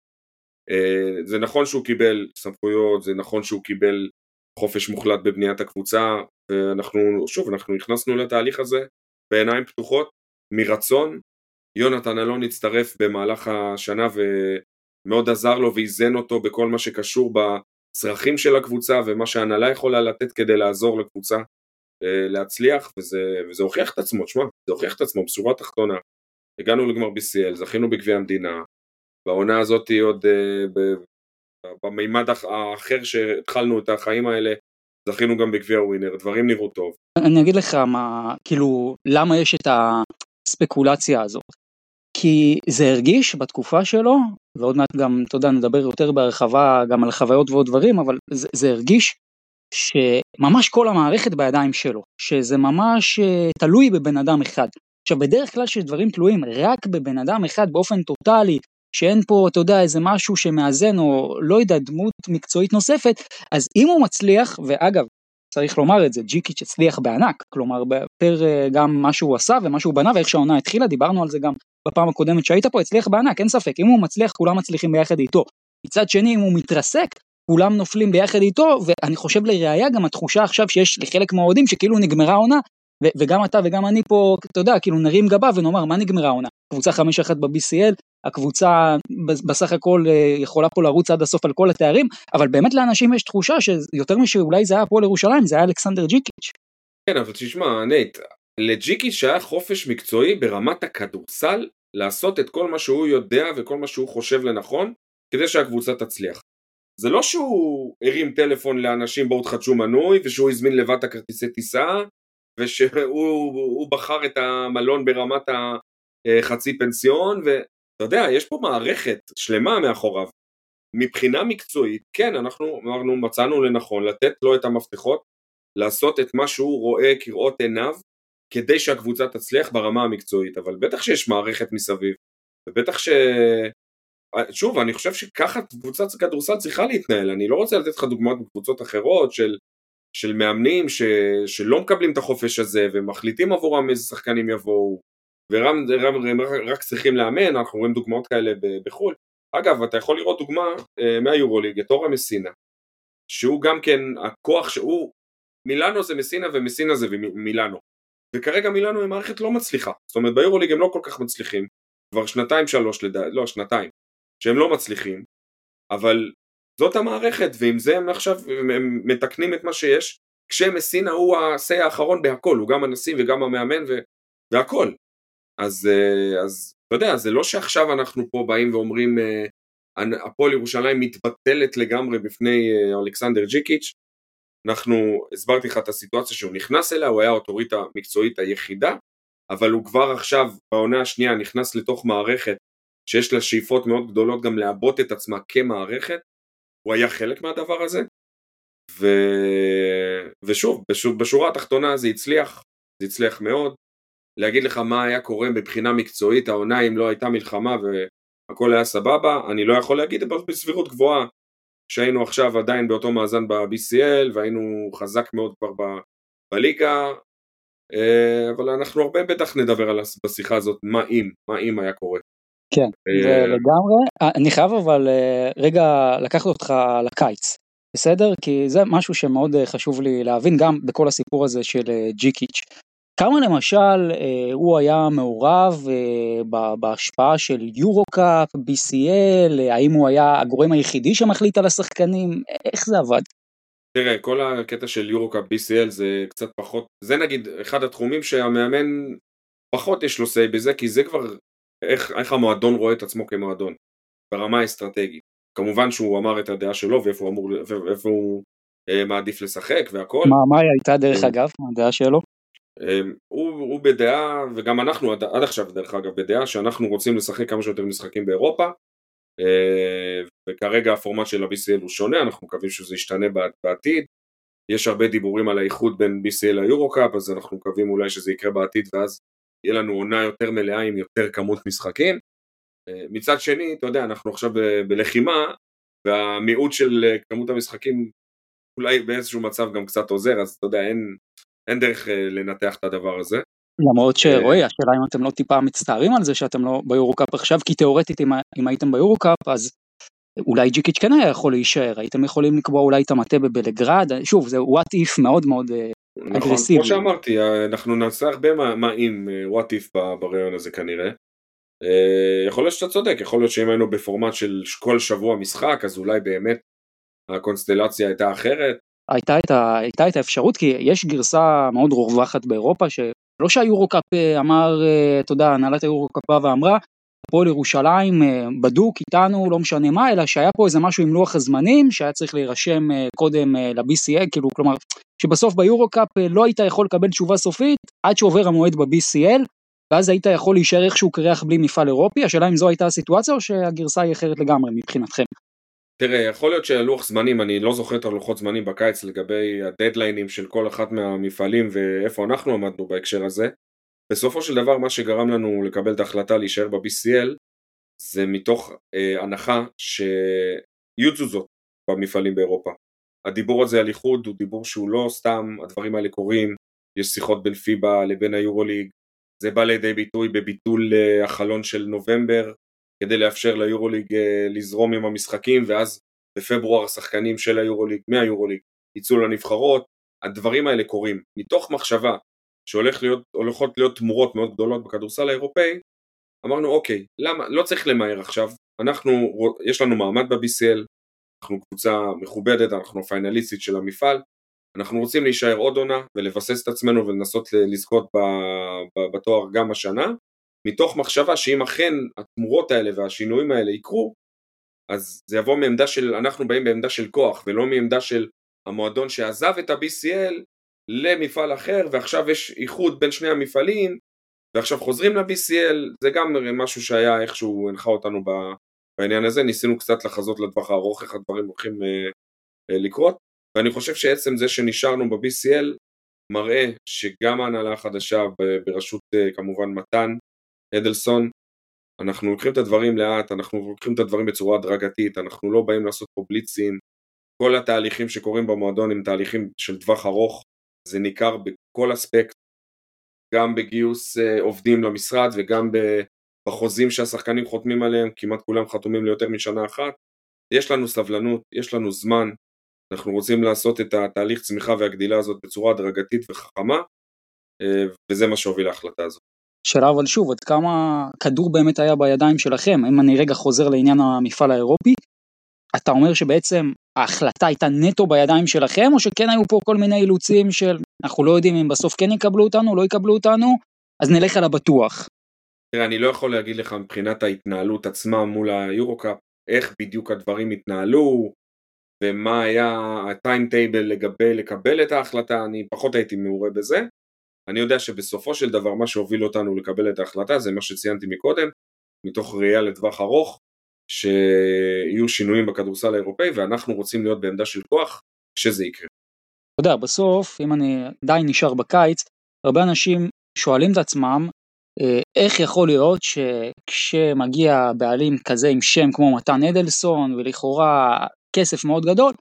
אה, זה נכון שהוא קיבל סמכויות, זה נכון שהוא קיבל חופש מוחלט בבניית הקבוצה, ואנחנו, שוב, אנחנו נכנסנו לתהליך הזה בעיניים פתוחות, מרצון. יונתן אלון הצטרף במהלך השנה ומאוד עזר לו ואיזן אותו בכל מה שקשור בצרכים של הקבוצה ומה שההנהלה יכולה לתת כדי לעזור לקבוצה אה, להצליח, וזה, וזה הוכיח את עצמו, שמע, זה הוכיח את עצמו בשורה התחתונה. הגענו לגמר BCL, זכינו בגביע המדינה, בעונה הזאת עוד uh, במימד האחר שהתחלנו את החיים האלה, זכינו גם בגביע ווינר, דברים נראו טוב. אני אגיד לך מה, כאילו, למה יש את הספקולציה הזאת. כי זה הרגיש בתקופה שלו, ועוד מעט גם, אתה יודע, נדבר יותר בהרחבה גם על חוויות ועוד דברים, אבל זה, זה הרגיש שממש כל המערכת בידיים שלו, שזה ממש uh, תלוי בבן אדם אחד. עכשיו בדרך כלל שדברים תלויים רק בבן אדם אחד באופן טוטאלי, שאין פה, אתה יודע, איזה משהו שמאזן, או לא יודע, דמות מקצועית נוספת, אז אם הוא מצליח, ואגב, צריך לומר את זה, ג'יקיץ' הצליח בענק, כלומר, פר אה, גם מה שהוא עשה ומה שהוא בנה ואיך שהעונה התחילה, דיברנו על זה גם בפעם הקודמת שהיית פה, הצליח בענק, אין ספק, אם הוא מצליח, כולם מצליחים ביחד איתו. מצד שני, אם הוא מתרסק, כולם נופלים ביחד איתו, ואני חושב לראיה גם התחושה עכשיו שיש לחלק מהאוהדים שכאילו נגמרה העונה, וגם אתה וגם אני פה, אתה יודע, כאילו נרים גבה ונאמר, מה נגמרה העונה? קבוצה 5-1 ב-BCL, הקבוצה בסך הכל אה, יכולה פה לרוץ עד הסוף על כל התארים, אבל באמת לאנשים יש תחושה שיותר משאולי זה היה הפועל ירושלים, זה היה אלכסנדר ג'יקיץ'. כן, אבל תשמע, נייט, לג'יקיץ' היה חופש מקצועי ברמת הכדורסל לעשות את כל מה שהוא יודע וכל מה שהוא חושב לנכון כדי שהקבוצה תצליח. זה לא שהוא הרים טלפון לאנשים בואו תחדשו מנוי ושהוא הזמין לבד את הכרטיסי טיסה ושהוא בחר את המלון ברמת החצי פנסיון אתה יודע, יש פה מערכת שלמה מאחוריו. מבחינה מקצועית, כן, אנחנו אמרנו, מצאנו לנכון לתת לו את המפתחות, לעשות את מה שהוא רואה כראות עיניו, כדי שהקבוצה תצליח ברמה המקצועית, אבל בטח שיש מערכת מסביב, ובטח ש... שוב, אני חושב שככה קבוצת כדורסל צריכה להתנהל, אני לא רוצה לתת לך דוגמאות בקבוצות אחרות של, של מאמנים ש, שלא מקבלים את החופש הזה ומחליטים עבורם איזה שחקנים יבואו, ורם רם, רק צריכים לאמן, אנחנו רואים דוגמאות כאלה בחו"ל. אגב, אתה יכול לראות דוגמה אה, מהיורוליג, את אורה מסינה, שהוא גם כן הכוח שהוא, מילאנו זה מסינה ומסינה זה מילאנו. וכרגע מילאנו היא מערכת לא מצליחה, זאת אומרת ביורוליג הם לא כל כך מצליחים, כבר שנתיים שלוש לדעתי, לא שנתיים, שהם לא מצליחים, אבל זאת המערכת, ועם זה הם עכשיו הם מתקנים את מה שיש, כשמסינה הוא ה-say האחרון בהכל, הוא גם הנשיא וגם המאמן והכל. אז, אה, אז אתה יודע, זה לא שעכשיו אנחנו פה באים ואומרים אה, הפועל ירושלים מתבטלת לגמרי בפני אה, אלכסנדר ג'יקיץ', אנחנו, הסברתי לך את הסיטואציה שהוא נכנס אליה, הוא היה האוטוריטה המקצועית היחידה, אבל הוא כבר עכשיו בעונה השנייה נכנס לתוך מערכת שיש לה שאיפות מאוד גדולות גם לעבות את עצמה כמערכת, הוא היה חלק מהדבר הזה, ו... ושוב, בשורה התחתונה זה הצליח, זה הצליח מאוד, להגיד לך מה היה קורה מבחינה מקצועית העונה אם לא הייתה מלחמה והכל היה סבבה, אני לא יכול להגיד, אבל בסבירות גבוהה שהיינו עכשיו עדיין באותו מאזן ב-BCL והיינו חזק מאוד כבר ב- בליגה, אה, אבל אנחנו הרבה בטח נדבר על בשיחה הזאת מה אם, מה אם היה קורה. כן, אה, לגמרי. אה, אני חייב אבל רגע לקחת אותך לקיץ, בסדר? כי זה משהו שמאוד חשוב לי להבין גם בכל הסיפור הזה של ג'יקיץ'. כמה למשל אה, הוא היה מעורב אה, בהשפעה של יורו-קאפ, BCL, האם הוא היה הגורם היחידי שמחליט על השחקנים, איך זה עבד? תראה, כל הקטע של יורו-קאפ BCL זה קצת פחות, זה נגיד אחד התחומים שהמאמן פחות יש לו say בזה, כי זה כבר איך, איך המועדון רואה את עצמו כמועדון, ברמה האסטרטגית. כמובן שהוא אמר את הדעה שלו ואיפה הוא, אמור, ואיפה הוא אה, מעדיף לשחק והכל. מה, מה הייתה דרך אגב, הדעה שלו? אה, הוא, הוא בדעה, וגם אנחנו עד, עד עכשיו דרך אגב בדעה, שאנחנו רוצים לשחק כמה שיותר משחקים באירופה, אה, וכרגע הפורמט של ה-BCL הוא שונה, אנחנו מקווים שזה ישתנה בעתיד. יש הרבה דיבורים על האיחוד בין BCL ליורו-קאפ, אז אנחנו מקווים אולי שזה יקרה בעתיד, ואז יהיה לנו עונה יותר מלאה עם יותר כמות משחקים. אה, מצד שני, אתה יודע, אנחנו עכשיו בלחימה, והמיעוט של אה, כמות המשחקים אולי באיזשהו מצב גם קצת עוזר, אז אתה יודע, אין, אין דרך לנתח את הדבר הזה. למרות שרועי, השאלה אם אתם לא טיפה מצטערים על זה שאתם לא ביורו-קאפ עכשיו, כי תאורטית אם, אם הייתם ביורו-קאפ אז אולי ג'יקיץ' כן היה יכול להישאר, הייתם יכולים לקבוע אולי את המטה בבלגרד, שוב זה וואט איף מאוד מאוד נכון, אגרסיבי. כמו שאמרתי, אנחנו נעשה הרבה מה, מה אם וואט איף ברעיון הזה כנראה. אה, יכול להיות שאתה צודק, יכול להיות שאם היינו בפורמט של כל שבוע משחק, אז אולי באמת הקונסטלציה הייתה אחרת. הייתה את, ה, הייתה את האפשרות, כי יש גרסה מאוד רווחת באירופה, ש... לא שהיורו-קאפ אה, אמר, אה, אתה יודע, הנהלת היורו-קאפ באה ואמרה, הפועל ירושלים אה, בדוק איתנו, לא משנה מה, אלא שהיה פה איזה משהו עם לוח הזמנים, שהיה צריך להירשם קודם ל-BCA, כאילו, כלומר, שבסוף ביורו-קאפ לא היית יכול לקבל תשובה סופית עד שעובר המועד ב-BCL, ואז היית יכול להישאר איכשהו קרח בלי מפעל אירופי, השאלה אם זו הייתה הסיטואציה או שהגרסה היא אחרת לגמרי מבחינתכם. תראה, יכול להיות שהלוח זמנים, אני לא זוכר את הלוחות זמנים בקיץ לגבי הדדליינים של כל אחת מהמפעלים ואיפה אנחנו עמדנו בהקשר הזה. בסופו של דבר מה שגרם לנו לקבל את ההחלטה להישאר ב-BCL זה מתוך אה, הנחה שיהיו תזוזות במפעלים באירופה. הדיבור הזה על איחוד הוא דיבור שהוא לא סתם, הדברים האלה קורים, יש שיחות בין פיבה לבין היורוליג, זה בא לידי ביטוי בביטול אה, החלון של נובמבר כדי לאפשר ליורוליג אה, לזרום עם המשחקים ואז בפברואר השחקנים של היורוליג, מהיורוליג, יצאו לנבחרות, הדברים האלה קורים. מתוך מחשבה שהולכות להיות, להיות תמורות מאוד גדולות בכדורסל האירופאי, אמרנו אוקיי, למה, לא צריך למהר עכשיו, אנחנו, יש לנו מעמד ב-BCL, אנחנו קבוצה מכובדת, אנחנו פיינליסטית של המפעל, אנחנו רוצים להישאר עוד עונה ולבסס את עצמנו ולנסות לזכות בתואר גם השנה, מתוך מחשבה שאם אכן התמורות האלה והשינויים האלה יקרו, אז זה יבוא מעמדה של, אנחנו באים בעמדה של כוח ולא מעמדה של המועדון שעזב את ה-BCL למפעל אחר ועכשיו יש איחוד בין שני המפעלים ועכשיו חוזרים ל-BCL, זה גם משהו שהיה איכשהו הנחה אותנו בעניין הזה, ניסינו קצת לחזות לטווח הארוך איך הדברים הולכים אה, אה, לקרות. ואני חושב שעצם זה שנשארנו ב-BCL מראה שגם ההנהלה החדשה בראשות אה, כמובן מתן אדלסון, אנחנו לוקחים את הדברים לאט, אנחנו לוקחים את הדברים בצורה הדרגתית, אנחנו לא באים לעשות פה בליצים, כל התהליכים שקורים במועדון הם תהליכים של טווח ארוך, זה ניכר בכל אספקט, גם בגיוס uh, עובדים למשרד וגם בחוזים שהשחקנים חותמים עליהם, כמעט כולם חתומים ליותר משנה אחת, יש לנו סבלנות, יש לנו זמן, אנחנו רוצים לעשות את התהליך צמיחה והגדילה הזאת בצורה הדרגתית וחכמה, uh, וזה מה שהוביל להחלטה הזאת. שאלה אבל שוב, עד כמה כדור באמת היה בידיים שלכם? אם אני רגע חוזר לעניין המפעל האירופי, אתה אומר שבעצם ההחלטה הייתה נטו בידיים שלכם, או שכן היו פה כל מיני אילוצים של אנחנו לא יודעים אם בסוף כן יקבלו אותנו, לא יקבלו אותנו, אז נלך על הבטוח. תראה, אני לא יכול להגיד לך מבחינת ההתנהלות עצמה מול היורו-קאפ, איך בדיוק הדברים התנהלו, ומה היה הטיימטייבל לגבי לקבל את ההחלטה, אני פחות הייתי מעורה בזה. אני יודע שבסופו של דבר מה שהוביל אותנו לקבל את ההחלטה זה מה שציינתי מקודם, מתוך ראייה לטווח ארוך, שיהיו שינויים בכדורסל האירופאי ואנחנו רוצים להיות בעמדה של כוח כשזה יקרה. אתה יודע, בסוף, אם אני עדיין נשאר בקיץ, הרבה אנשים שואלים את עצמם אה, איך יכול להיות שכשמגיע בעלים כזה עם שם כמו מתן אדלסון ולכאורה כסף מאוד גדול,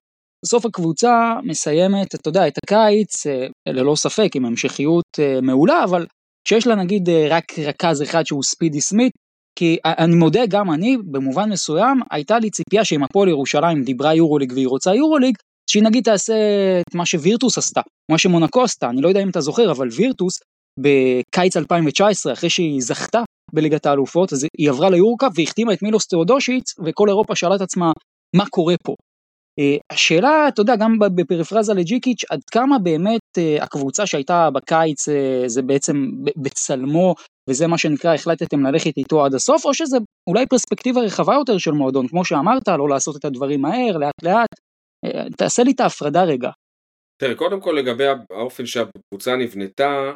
בסוף הקבוצה מסיימת, אתה יודע, את הקיץ, אה, ללא ספק, עם המשכיות אה, מעולה, אבל שיש לה נגיד אה, רק רכז אחד שהוא ספידי סמית, כי אני מודה, גם אני, במובן מסוים, הייתה לי ציפייה שאם הפועל ירושלים דיברה יורוליג והיא רוצה יורוליג, שהיא נגיד תעשה את מה שווירטוס עשתה, מה שמונקו עשתה, אני לא יודע אם אתה זוכר, אבל וירטוס בקיץ 2019, אחרי שהיא זכתה בליגת האלופות, אז היא עברה ליורקאפ והחתימה את מילוס תאודושיץ, וכל אירופה שאלה את עצמה, מה קורה פה? השאלה, אתה יודע, גם בפריפרזה לג'יקיץ', עד כמה באמת הקבוצה שהייתה בקיץ זה בעצם בצלמו, וזה מה שנקרא החלטתם ללכת איתו עד הסוף, או שזה אולי פרספקטיבה רחבה יותר של מועדון, כמו שאמרת, לא לעשות את הדברים מהר, לאט לאט, תעשה לי את ההפרדה רגע. תראה, קודם כל לגבי האופן שהקבוצה נבנתה,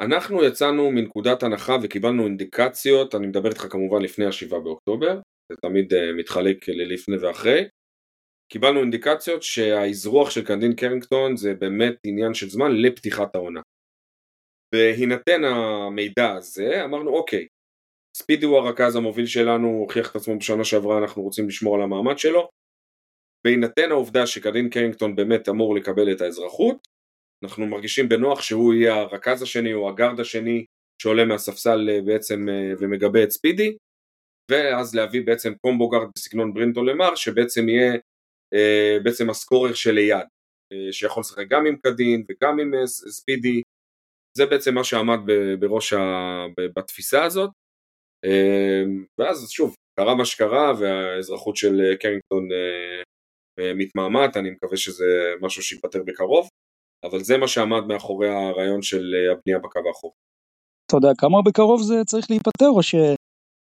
אנחנו יצאנו מנקודת הנחה וקיבלנו אינדיקציות, אני מדבר איתך כמובן לפני השבעה באוקטובר, זה תמיד מתחלק ללפני ואחרי, קיבלנו אינדיקציות שהאזרוח של קנדין קרינגטון זה באמת עניין של זמן לפתיחת העונה. בהינתן המידע הזה אמרנו אוקיי, ספידי הוא הרכז המוביל שלנו, הוכיח את עצמו בשנה שעברה, אנחנו רוצים לשמור על המעמד שלו, בהינתן העובדה שקדין קרינגטון באמת אמור לקבל את האזרחות, אנחנו מרגישים בנוח שהוא יהיה הרכז השני או הגארד השני שעולה מהספסל אה, בעצם אה, ומגבה את ספידי, ואז להביא בעצם קומבו גארד בסגנון ברינטו למר, שבעצם יהיה בעצם הסקורר של ליד, שיכול לשחק גם עם קדין וגם עם ספידי, זה בעצם מה שעמד בראש ה... בתפיסה הזאת, ואז שוב, קרה מה שקרה והאזרחות של קרינגטון מתמהמת, אני מקווה שזה משהו שייפתר בקרוב, אבל זה מה שעמד מאחורי הרעיון של אה, הבנייה בקו האחורי. אתה יודע כמה בקרוב זה צריך להיפתר או ש...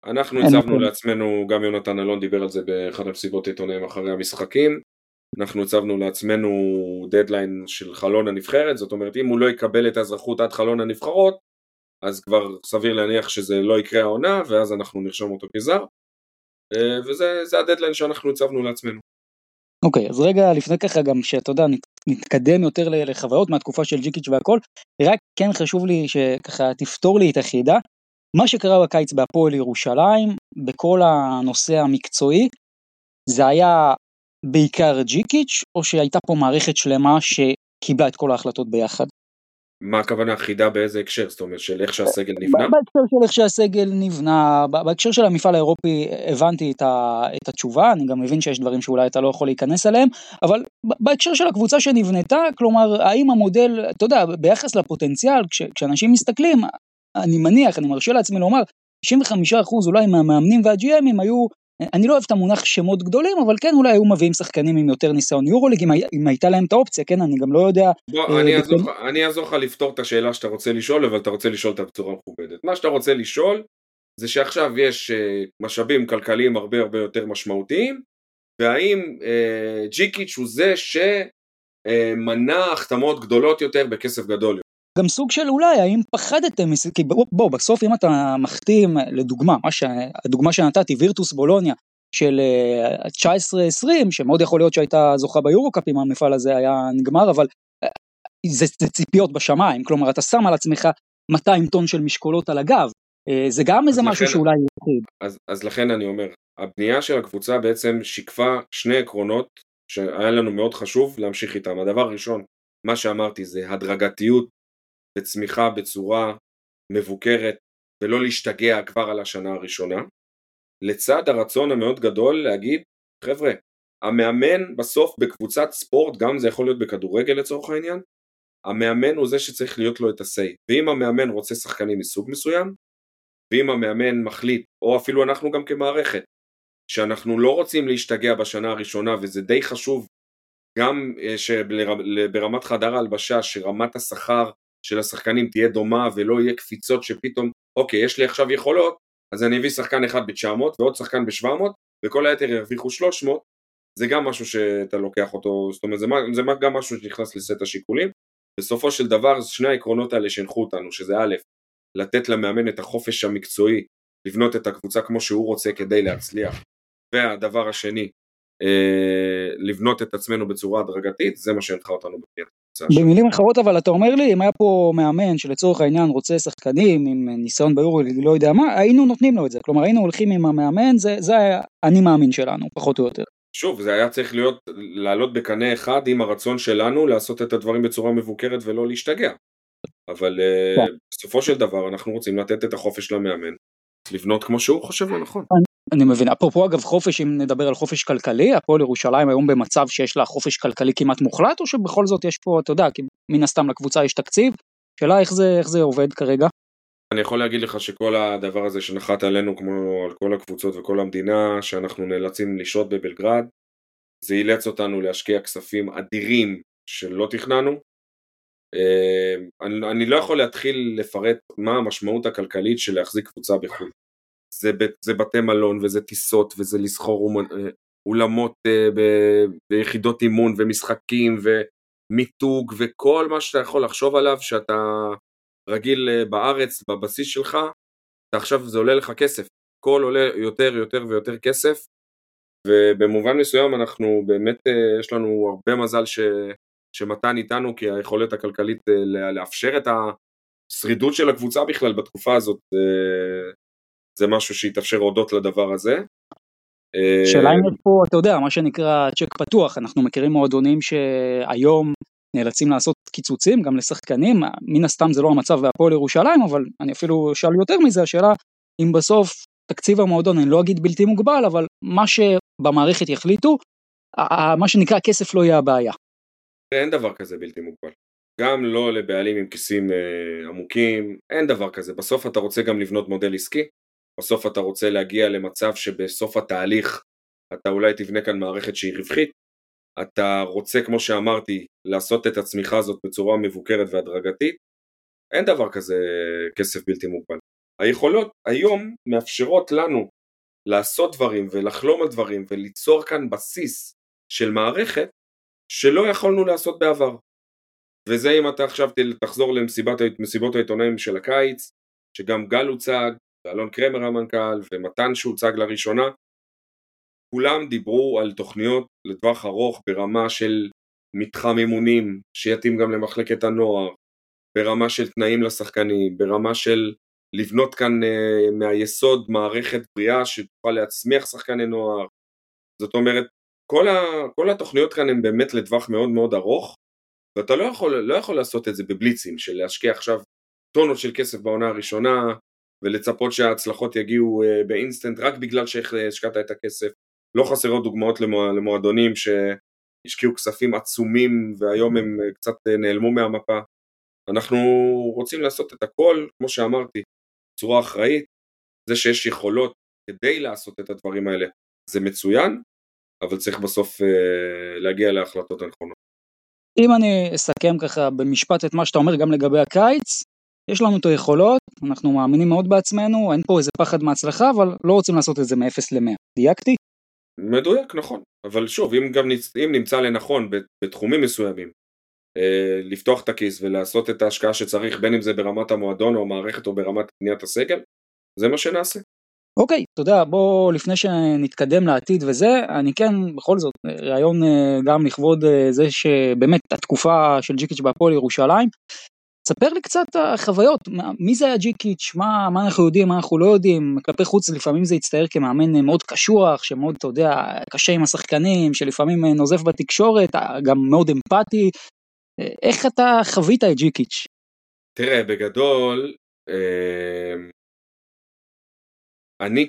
אנחנו הצבנו לעצמנו, גם יונתן אלון דיבר על זה באחד המסיבות עיתונאים אחרי המשחקים, אנחנו הצבנו לעצמנו דדליין של חלון הנבחרת, זאת אומרת אם הוא לא יקבל את האזרחות עד חלון הנבחרות, אז כבר סביר להניח שזה לא יקרה העונה, ואז אנחנו נרשום אותו כזר, אה, וזה הדדליין שאנחנו הצבנו לעצמנו. אוקיי, אז רגע לפני ככה גם שאתה יודע, נתקדם יותר לחוויות מהתקופה של ג'יקיץ' והכל, רק כן חשוב לי שככה תפתור לי את החידה. מה שקרה בקיץ בהפועל ירושלים, בכל הנושא המקצועי, זה היה בעיקר ג'יקיץ', או שהייתה פה מערכת שלמה שקיבלה את כל ההחלטות ביחד? מה הכוונה חידה באיזה הקשר? זאת אומרת של איך שהסגל נבנה? בהקשר של איך שהסגל נבנה, בהקשר של המפעל האירופי הבנתי את, ה, את התשובה, אני גם מבין שיש דברים שאולי אתה לא יכול להיכנס אליהם, אבל בהקשר של הקבוצה שנבנתה, כלומר האם המודל, אתה יודע, ביחס לפוטנציאל, כש, כשאנשים מסתכלים, אני מניח, אני מרשה לעצמי לומר, 95% אולי מהמאמנים והג'י.אמים היו אני לא אוהב את המונח שמות גדולים, אבל כן אולי היו מביאים שחקנים עם יותר ניסיון יורוליג, אם, אם הייתה להם את האופציה, כן, אני גם לא יודע... בוא, אה, אני, אעזור, לך לפתור את השאלה שאתה רוצה לשאול, אבל אתה רוצה לשאול אותה בצורה מכובדת. מה שאתה רוצה לשאול, זה שעכשיו יש אה, משאבים כלכליים הרבה הרבה יותר משמעותיים, והאם אה, ג'יקיץ' הוא זה שמנע אה, החתמות גדולות יותר בכסף גדול יותר. גם סוג של אולי, האם פחדתם, כי בוא, בוא, בסוף אם אתה מחתים, לדוגמה, מה ש... הדוגמה שנתתי, וירטוס בולוניה, של 19-20, אה, שמאוד יכול להיות שהייתה זוכה ביורוקאפ אם המפעל הזה היה נגמר, אבל אה, זה, זה ציפיות בשמיים, כלומר אתה שם על עצמך 200 טון של משקולות על הגב, אה, זה גם איזה משהו לכן, שאולי יחיד. אז, אז לכן אני אומר, הבנייה של הקבוצה בעצם שיקפה שני עקרונות שהיה לנו מאוד חשוב להמשיך איתם. הדבר הראשון, מה שאמרתי זה הדרגתיות וצמיחה בצורה מבוקרת ולא להשתגע כבר על השנה הראשונה, לצד הרצון המאוד גדול להגיד, חבר'ה, המאמן בסוף בקבוצת ספורט, גם זה יכול להיות בכדורגל לצורך העניין, המאמן הוא זה שצריך להיות לו את ה-say, ואם המאמן רוצה שחקנים מסוג מסוים, ואם המאמן מחליט, או אפילו אנחנו גם כמערכת, שאנחנו לא רוצים להשתגע בשנה הראשונה, וזה די חשוב גם אה, שברמת חדר ההלבשה, שרמת השכר של השחקנים תהיה דומה ולא יהיה קפיצות שפתאום, אוקיי, יש לי עכשיו יכולות, אז אני אביא שחקן אחד ב-900 ועוד שחקן ב-700 וכל היתר ירוויחו 300, זה גם משהו שאתה לוקח אותו, זאת אומרת זה, זה גם משהו שנכנס לסט השיקולים. בסופו של דבר שני העקרונות האלה שהנחו אותנו, שזה א', לתת למאמן את החופש המקצועי לבנות את הקבוצה כמו שהוא רוצה כדי להצליח, והדבר השני, לבנות את עצמנו בצורה הדרגתית, זה מה שהנחה אותנו הקבוצה. במילים אחרות אבל אתה אומר לי, אם היה פה מאמן שלצורך העניין רוצה שחקנים עם ניסיון ביורו, לא יודע מה, היינו נותנים לו את זה, כלומר היינו הולכים עם המאמן, זה, זה היה אני מאמין שלנו, פחות או יותר. שוב, זה היה צריך להיות, לעלות בקנה אחד עם הרצון שלנו לעשות את הדברים בצורה מבוקרת ולא להשתגע. אבל uh, בסופו של דבר אנחנו רוצים לתת את החופש למאמן, לבנות כמו שהוא חושב לנכון. אני מבין, אפרופו אגב חופש, אם נדבר על חופש כלכלי, הפועל ירושלים היום במצב שיש לה חופש כלכלי כמעט מוחלט, או שבכל זאת יש פה, אתה יודע, כי מן הסתם לקבוצה יש תקציב, שאלה איך זה, איך זה עובד כרגע? אני יכול להגיד לך שכל הדבר הזה שנחת עלינו, כמו על כל הקבוצות וכל המדינה, שאנחנו נאלצים לשהות בבלגרד, זה אילץ אותנו להשקיע כספים אדירים שלא תכננו. אה, אני, אני לא יכול להתחיל לפרט מה המשמעות הכלכלית של להחזיק קבוצה בחו"ל. זה, זה בתי מלון וזה טיסות וזה לסחור אולמות ביחידות אימון ומשחקים ומיתוג וכל מה שאתה יכול לחשוב עליו שאתה רגיל בארץ בבסיס שלך, עכשיו זה עולה לך כסף. הכל עולה יותר יותר ויותר כסף ובמובן מסוים אנחנו באמת, אה, יש לנו הרבה מזל ש, שמתן איתנו כי היכולת הכלכלית אה, לאפשר את השרידות של הקבוצה בכלל בתקופה הזאת אה, זה משהו שהתאפשר הודות לדבר הזה. שאלה אם יש פה, אתה יודע, מה שנקרא צ'ק פתוח, אנחנו מכירים מועדונים שהיום נאלצים לעשות קיצוצים גם לשחקנים, מן הסתם זה לא המצב בהפועל ירושלים, אבל אני אפילו אשאל יותר מזה, השאלה אם בסוף תקציב המועדון, אני לא אגיד בלתי מוגבל, אבל מה שבמערכת יחליטו, מה שנקרא כסף לא יהיה הבעיה. אין דבר כזה בלתי מוגבל. גם לא לבעלים עם כיסים אה, עמוקים, אין דבר כזה. בסוף אתה רוצה גם לבנות מודל עסקי, בסוף אתה רוצה להגיע למצב שבסוף התהליך אתה אולי תבנה כאן מערכת שהיא רווחית, אתה רוצה, כמו שאמרתי, לעשות את הצמיחה הזאת בצורה מבוקרת והדרגתית, אין דבר כזה כסף בלתי מוגבל. היכולות היום מאפשרות לנו לעשות דברים ולחלום על דברים וליצור כאן בסיס של מערכת שלא יכולנו לעשות בעבר. וזה אם אתה עכשיו תחזור למסיבות העיתונאים של הקיץ, שגם גל הוצג, ואלון קרמר המנכ"ל, ומתן שהוצג לראשונה, כולם דיברו על תוכניות לטווח ארוך ברמה של מתחם אימונים שיתאים גם למחלקת הנוער, ברמה של תנאים לשחקנים, ברמה של לבנות כאן uh, מהיסוד מערכת בריאה שתוכל להצמיח שחקני נוער. זאת אומרת, כל, ה, כל התוכניות כאן הן באמת לטווח מאוד מאוד ארוך, ואתה לא יכול, לא יכול לעשות את זה בבליצים, של להשקיע עכשיו טונות של כסף בעונה הראשונה, ולצפות שההצלחות יגיעו uh, באינסטנט רק בגלל שהשקעת את הכסף. לא חסרות דוגמאות למוע, למועדונים שהשקיעו כספים עצומים והיום הם uh, קצת uh, נעלמו מהמפה. אנחנו רוצים לעשות את הכל, כמו שאמרתי, בצורה אחראית, זה שיש יכולות כדי לעשות את הדברים האלה זה מצוין, אבל צריך בסוף אה, להגיע להחלטות הנכונות. אם אני אסכם ככה במשפט את מה שאתה אומר גם לגבי הקיץ, יש לנו את היכולות, אנחנו מאמינים מאוד בעצמנו, אין פה איזה פחד מהצלחה, אבל לא רוצים לעשות את זה מ-0 ל-100. דייקתי? מדויק, נכון. אבל שוב, אם גם נצ... אם נמצא לנכון בתחומים מסוימים אה, לפתוח את הכיס ולעשות את ההשקעה שצריך בין אם זה ברמת המועדון או המערכת או ברמת בניית הסגל, זה מה שנעשה. אוקיי, okay, אתה יודע, בוא לפני שנתקדם לעתיד וזה, אני כן בכל זאת, ראיון אה, גם לכבוד אה, זה שבאמת התקופה של ג'יקיץ' בהפועל ירושלים, ספר לי קצת החוויות, מי זה היה ג'יקיץ', מה, מה אנחנו יודעים, מה אנחנו לא יודעים, כלפי חוץ לפעמים זה יצטייר כמאמן מאוד קשוח, שמאוד, אתה יודע, קשה עם השחקנים, שלפעמים נוזף בתקשורת, גם מאוד אמפתי, איך אתה חווית את ג'יקיץ'? תראה, בגדול, אני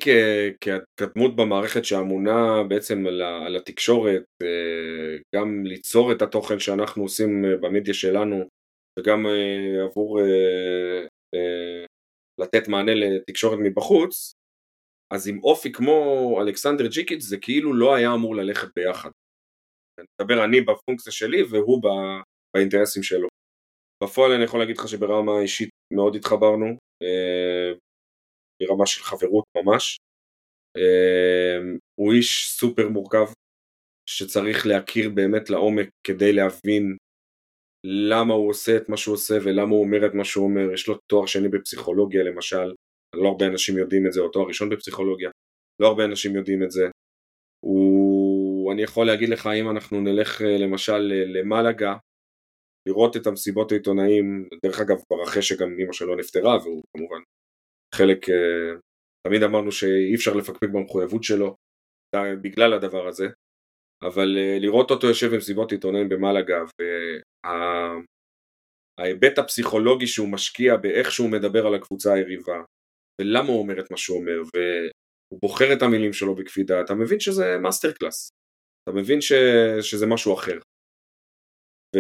כדמות במערכת שאמונה בעצם על התקשורת, אה, גם ליצור את התוכן שאנחנו עושים אה, במדיה שלנו וגם אה, עבור לתת מענה לתקשורת מבחוץ, אז עם אופי כמו אלכסנדר ג'יקיץ' זה כאילו לא היה אמור ללכת ביחד. אני מדבר אני בפונקציה שלי והוא באינטרסים שלו. בפועל אני יכול להגיד לך שברמה האישית מאוד התחברנו, אה, ברמה של חברות ממש. אה, הוא איש סופר מורכב, שצריך להכיר באמת לעומק כדי להבין למה הוא עושה את מה שהוא עושה ולמה הוא אומר את מה שהוא אומר. יש לו תואר שני בפסיכולוגיה למשל, לא הרבה אנשים יודעים את זה, או תואר ראשון בפסיכולוגיה, לא הרבה אנשים יודעים את זה. הוא, אני יכול להגיד לך אם אנחנו נלך אה, למשל למלגה, לראות את המסיבות העיתונאים, דרך אגב אחרי שגם אמא שלו נפטרה והוא כמובן חלק, אה, תמיד אמרנו שאי אפשר לפקפק במחויבות שלו בגלל הדבר הזה, אבל אה, לראות אותו יושב במסיבות עיתונאים במלאגה וההיבט הפסיכולוגי שהוא משקיע באיך שהוא מדבר על הקבוצה היריבה ולמה הוא אומר את מה שהוא אומר והוא בוחר את המילים שלו בקפידה, אתה מבין שזה master class, אתה מבין ש... שזה משהו אחר. ו...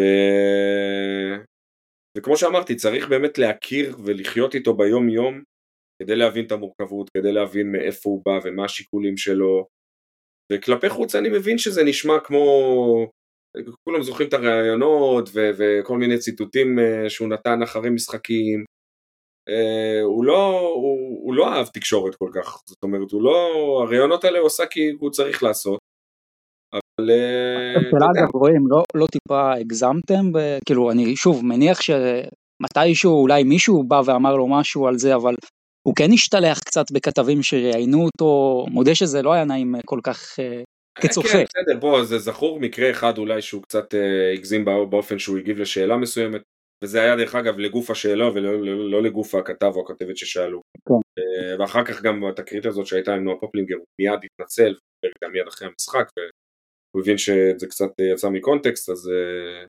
וכמו שאמרתי, צריך באמת להכיר ולחיות איתו ביום יום כדי להבין את המורכבות, כדי להבין מאיפה הוא בא ומה השיקולים שלו, וכלפי חוץ אני מבין שזה נשמע כמו, כולם זוכרים את הראיונות ו- וכל מיני ציטוטים אה, שהוא נתן אחרי משחקים, Uh, הוא, לא, הוא, הוא לא אהב תקשורת כל כך, זאת אומרת, הוא לא, הראיונות האלה הוא עשה כי הוא צריך לעשות, אבל אה, יודע. אגב, רואים, לא, לא טיפה הגזמתם, כאילו, אני שוב מניח שמתישהו אולי מישהו בא ואמר לו משהו על זה, אבל הוא כן השתלח קצת בכתבים שראיינו אותו, מודה שזה לא היה נעים כל כך uh, כצופה. כן, בסדר, בוא, זה זכור מקרה אחד אולי שהוא קצת uh, הגזים באופן שהוא הגיב לשאלה מסוימת. וזה היה דרך אגב לגוף השאלה ולא לא, לא לגוף הכתב או הכתבת ששאלו. כן. אה, ואחר כך גם התקרית הזאת שהייתה עם נועה פופלינגר הוא מיד התנצל, גם מיד אחרי המשחק, והוא הבין שזה קצת יצא מקונטקסט, אז אה,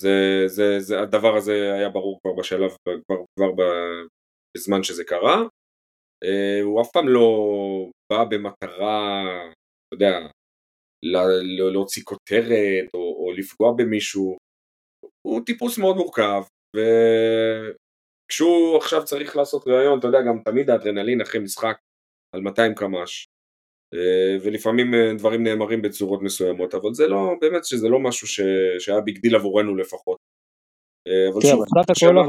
זה, זה, זה, הדבר הזה היה ברור כבר בשלב, כבר, כבר בזמן שזה קרה. אה, הוא אף פעם לא בא במטרה, אתה יודע, להוציא כותרת או, או לפגוע במישהו. הוא טיפוס מאוד מורכב, וכשהוא עכשיו צריך לעשות ראיון, אתה יודע, גם תמיד האדרנלין אחרי משחק על 200 קמ"ש, אה, ולפעמים אה, דברים נאמרים בצורות מסוימות, אבל זה לא, באמת שזה לא משהו ש... שהיה big deal עבורנו לפחות. אה, אבל כן, שוב.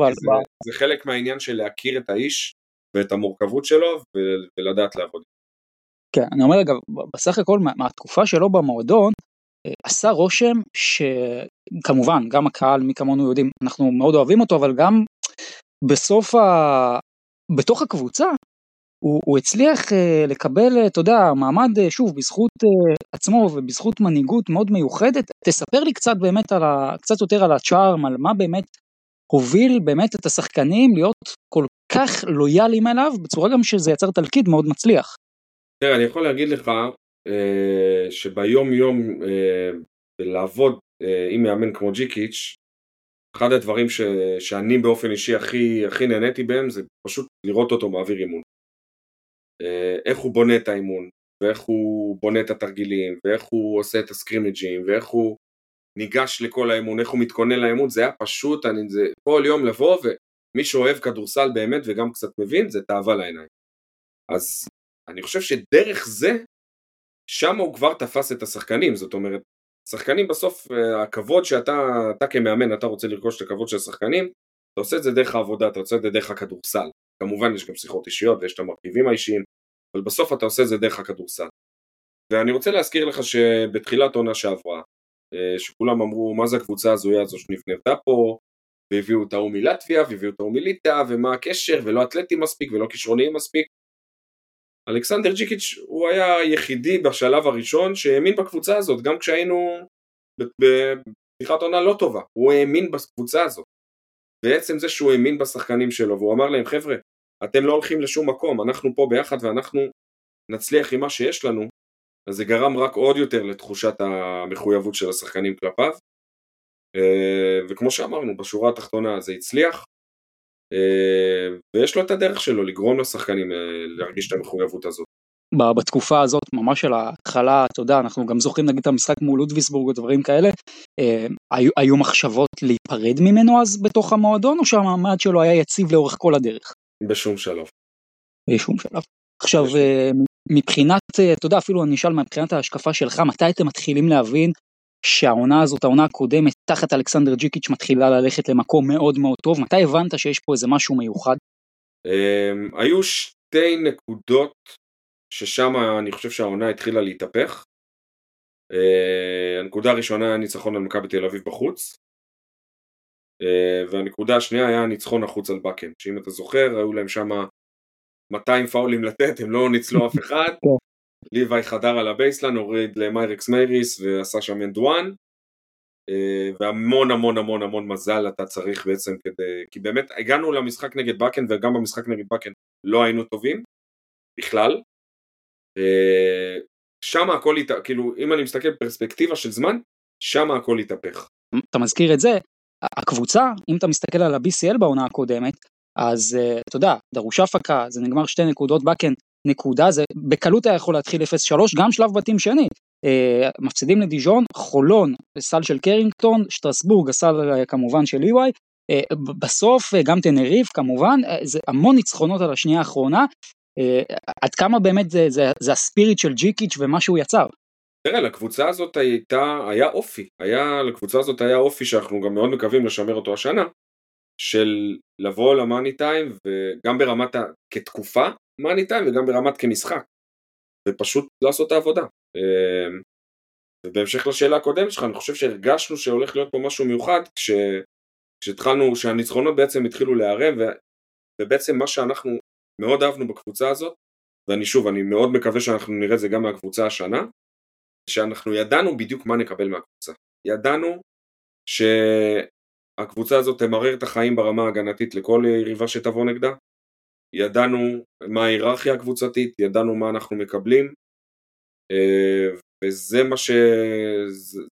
זה, זה חלק מהעניין של להכיר את האיש ואת המורכבות שלו ולדעת לעבוד. כן, אני אומר אגב, בסך הכל מהתקופה שלו במועדון, עשה רושם שכמובן גם הקהל מי כמונו יודעים אנחנו מאוד אוהבים אותו אבל גם בסוף ה... בתוך הקבוצה הוא, הוא הצליח uh, לקבל אתה יודע מעמד uh, שוב בזכות uh, עצמו ובזכות מנהיגות מאוד מיוחדת תספר לי קצת באמת על ה... קצת יותר על הצ'ארם על מה באמת הוביל באמת את השחקנים להיות כל כך לויאליים אליו בצורה גם שזה יצר תלכיד מאוד מצליח. תראה אני יכול להגיד לך אה, שביום יום אה, לעבוד אה, עם מאמן כמו ג'יקיץ', אחד הדברים ש, שאני באופן אישי הכי, הכי נהניתי בהם זה פשוט לראות אותו מעביר אימון. איך הוא בונה את האימון, ואיך הוא בונה את התרגילים, ואיך הוא עושה את הסקרימג'ים, ואיך הוא ניגש לכל האימון, איך הוא מתכונן לאימון, זה היה פשוט, אני, זה כל יום לבוא ומי שאוהב כדורסל באמת וגם קצת מבין, זה תאווה לעיניים. אז אני חושב שדרך זה שם הוא כבר תפס את השחקנים, זאת אומרת, שחקנים בסוף, אה, הכבוד שאתה, אתה כמאמן, אתה רוצה לרכוש את הכבוד של השחקנים, אתה עושה את זה דרך העבודה, אתה עושה את זה דרך הכדורסל. כמובן יש גם שיחות אישיות ויש את המרכיבים האישיים, אבל בסוף אתה עושה את זה דרך הכדורסל. ואני רוצה להזכיר לך שבתחילת עונה שעברה, אה, שכולם אמרו מה זה הקבוצה הזויה הזו שנבנתה פה, והביאו את ההוא מלטביה, והביאו את ההוא מליטא, ומה הקשר, ולא אתלטים מספיק, ולא כישרוניים מספיק, אלכסנדר ג'יקיץ' הוא היה היחידי בשלב הראשון שהאמין בקבוצה הזאת, גם כשהיינו בפתיחת עונה לא טובה, הוא האמין בקבוצה הזאת. בעצם זה שהוא האמין בשחקנים שלו, והוא אמר להם חבר'ה, אתם לא הולכים לשום מקום, אנחנו פה ביחד ואנחנו נצליח עם מה שיש לנו, אז זה גרם רק עוד יותר לתחושת המחויבות של השחקנים כלפיו. אה, וכמו שאמרנו, בשורה התחתונה זה הצליח, אה, ויש לו את הדרך שלו לגרום לשחקנים אה, להרגיש את המחויבות הזאת. בתקופה הזאת ממש של ההתחלה אתה יודע אנחנו גם זוכרים נגיד את המשחק מול לודוויסבורג ודברים כאלה היו, היו מחשבות להיפרד ממנו אז בתוך המועדון או שהמעמד שלו היה יציב לאורך כל הדרך? בשום שלב. בשום שלב. עכשיו בשום. מבחינת אתה יודע אפילו אני אשאל מבחינת ההשקפה שלך מתי אתם מתחילים להבין שהעונה הזאת, העונה הקודמת, תחת אלכסנדר ג'יקיץ' מתחילה ללכת למקום מאוד מאוד טוב, מתי הבנת שיש פה איזה משהו מיוחד? Um, היו שתי נקודות ששם אני חושב שהעונה התחילה להתהפך. Uh, הנקודה הראשונה היה ניצחון על מכבי תל אביב בחוץ, והנקודה השנייה היה ניצחון החוץ על בקן, שאם אתה זוכר היו להם שם 200 פאולים לתת, הם לא ניצלו אף [LAUGHS] אחד, כן. ליוואי חדר על ה baseline, הוריד למיירקס מייריס ועשה שם and one אה, והמון המון המון המון מזל אתה צריך בעצם כדי, כי באמת הגענו למשחק נגד בקן וגם במשחק נגד בקן לא היינו טובים בכלל. אה, שם הכל, כאילו אם אני מסתכל בפרספקטיבה של זמן, שם הכל התהפך. אתה מזכיר את זה, הקבוצה, אם אתה מסתכל על ה-BCL בעונה הקודמת, אז uh, אתה יודע, דרוש הפקה, זה נגמר שתי נקודות בקן, נקודה, זה בקלות היה יכול להתחיל 0-3, גם שלב בתים שני. Uh, מפסידים לדיז'ון, חולון, סל של קרינגטון, שטרסבורג, הסל uh, כמובן של uh, בסוף uh, גם תנריף כמובן, uh, זה המון ניצחונות על השנייה האחרונה, uh, עד כמה באמת זה, זה, זה הספיריט של ג'יקיץ' ומה שהוא יצר. תראה, לקבוצה הזאת הייתה, היה אופי, היה, לקבוצה הזאת היה אופי שאנחנו גם מאוד מקווים לשמר אותו השנה, של לבוא למאני טיים, וגם ברמת, ה, כתקופה מאני טיים וגם ברמת כמשחק, ופשוט לעשות את העבודה. אמ, ובהמשך לשאלה הקודמת שלך, אני חושב שהרגשנו שהולך להיות פה משהו מיוחד, כש, כשהתחלנו, שהניצחונות בעצם התחילו להיערם, ובעצם מה שאנחנו מאוד אהבנו בקבוצה הזאת, ואני שוב, אני מאוד מקווה שאנחנו נראה את זה גם מהקבוצה השנה, שאנחנו ידענו בדיוק מה נקבל מהקבוצה. ידענו שהקבוצה הזאת תמרר את החיים ברמה ההגנתית לכל יריבה שתבוא נגדה, ידענו מה ההיררכיה הקבוצתית, ידענו מה אנחנו מקבלים, אה, וזה מה ש...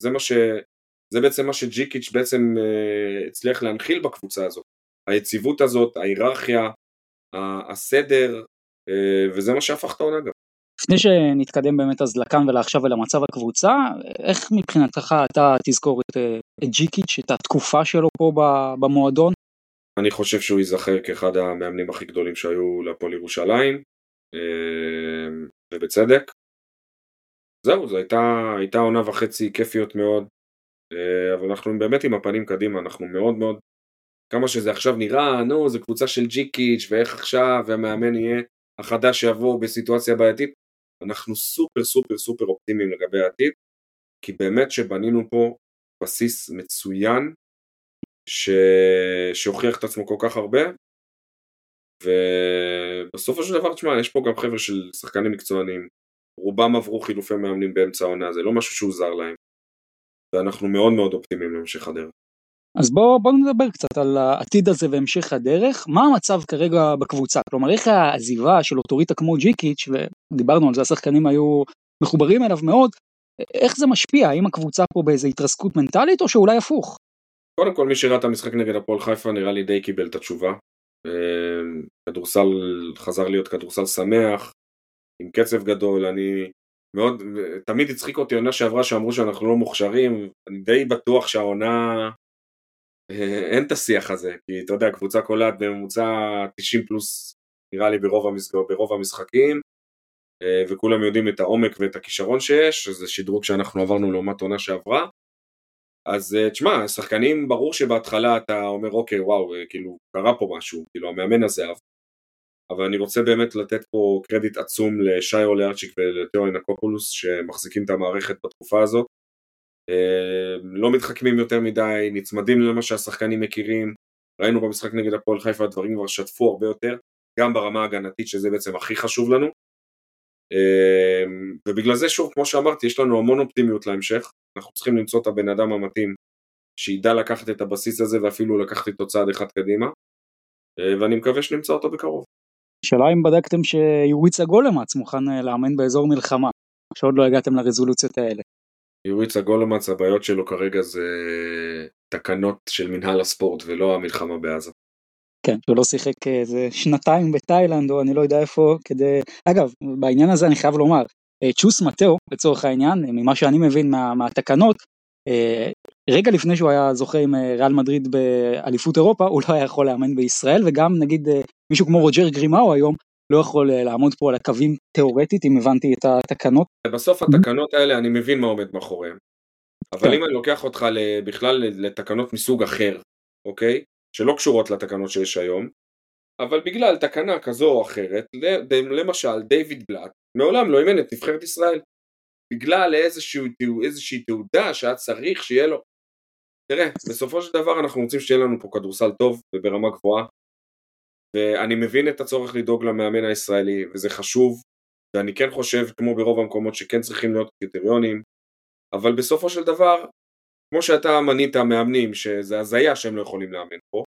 זה מה ש... זה בעצם מה שג'יקיץ' בעצם אה, הצליח להנחיל בקבוצה הזאת. היציבות הזאת, ההיררכיה, הסדר, אה, וזה מה שהפך את העונה גם. לפני שנתקדם באמת אז לכאן ולעכשיו ולמצב הקבוצה, איך מבחינתך אתה תזכור את, אה, את ג'יקיץ', את התקופה שלו פה במועדון? אני חושב שהוא ייזכר כאחד המאמנים הכי גדולים שהיו להפועל ירושלים, אה, ובצדק. זהו, זו הייתה, הייתה עונה וחצי כיפיות מאוד, אבל אנחנו באמת עם הפנים קדימה, אנחנו מאוד מאוד כמה שזה עכשיו נראה, נו, זה קבוצה של ג'יקיץ' ואיך עכשיו והמאמן יהיה החדש שיבוא בסיטואציה בעייתית, אנחנו סופר סופר סופר אופטימיים לגבי העתיד, כי באמת שבנינו פה בסיס מצוין, ש... שהוכיח את עצמו כל כך הרבה, ובסופו של דבר, תשמע, יש פה גם חבר'ה של שחקנים מקצוענים, רובם עברו חילופי מאמנים באמצע העונה, זה לא משהו שהוא זר להם, ואנחנו מאוד מאוד אופטימיים להמשך הדרך. אז בואו בוא נדבר קצת על העתיד הזה והמשך הדרך, מה המצב כרגע בקבוצה? כלומר איך העזיבה של אוטוריטה כמו ג'יקיץ', ודיברנו על זה, השחקנים היו מחוברים אליו מאוד, איך זה משפיע? האם הקבוצה פה באיזו התרסקות מנטלית או שאולי הפוך? קודם כל מי שראה את המשחק נגד הפועל חיפה נראה לי די קיבל את התשובה. אמ, כדורסל חזר להיות כדורסל שמח, עם קצב גדול, אני מאוד, תמיד הצחיק אותי עונה שעברה שאמרו שאנחנו לא מוכשרים, אני די בטוח שהעונה אין את השיח הזה, כי אתה יודע, קבוצה קולעת בממוצע 90 פלוס נראה לי ברוב, המסג... ברוב המשחקים, אה, וכולם יודעים את העומק ואת הכישרון שיש, זה שדרוג שאנחנו עברנו לעומת עונה שעברה. אז אה, תשמע, שחקנים, ברור שבהתחלה אתה אומר, אוקיי, וואו, אה, כאילו, קרה פה משהו, כאילו, המאמן הזה אהב. אבל אני רוצה באמת לתת פה קרדיט עצום לשי אוליארצ'יק ולתיאו אנקופולוס שמחזיקים את המערכת בתקופה הזאת. אה, לא מתחכמים יותר מדי, נצמדים למה שהשחקנים מכירים, ראינו במשחק נגד הפועל חיפה הדברים כבר שטפו הרבה יותר, גם ברמה ההגנתית שזה בעצם הכי חשוב לנו. אה, ובגלל זה שוב, כמו שאמרתי, יש לנו המון אופטימיות להמשך, אנחנו צריכים למצוא את הבן אדם המתאים שידע לקחת את הבסיס הזה ואפילו לקחת איתו צעד אחד קדימה, אה, ואני מקווה שנמצא אותו בקרוב. שאלה אם בדקתם שיוריצה גולמץ מוכן לאמן באזור מלחמה, שעוד לא הגעתם לרזולוציות האלה. יוריצה גולומץ הבעיות שלו כרגע זה תקנות של מנהל הספורט ולא המלחמה בעזה. כן, הוא לא שיחק איזה שנתיים בתאילנד או אני לא יודע איפה כדי, אגב בעניין הזה אני חייב לומר, אה, צ'וס מטאו לצורך העניין, ממה שאני מבין מה, מהתקנות, אה, רגע לפני שהוא היה זוכה עם אה, ריאל מדריד באליפות אירופה הוא לא היה יכול לאמן בישראל וגם נגיד מישהו כמו רוג'ר גרימאו היום לא יכול אה, לעמוד פה על הקווים תאורטית אם הבנתי את התקנות. בסוף התקנות האלה אני מבין מה עומד מאחוריהם. אבל כן. אם אני לוקח אותך בכלל לתקנות מסוג אחר, אוקיי? שלא קשורות לתקנות שיש היום, אבל בגלל תקנה כזו או אחרת, למשל דיוויד בלאט מעולם לא אימן את נבחרת ישראל. בגלל איזושהי תעודה שהיה צריך שיהיה לו. תראה, בסופו של דבר אנחנו רוצים שיהיה לנו פה כדורסל טוב וברמה גבוהה, ואני מבין את הצורך לדאוג למאמן הישראלי, וזה חשוב, ואני כן חושב, כמו ברוב המקומות, שכן צריכים להיות קריטריונים, אבל בסופו של דבר, כמו שאתה מנית מאמנים, שזה הזיה שהם לא יכולים לאמן פה,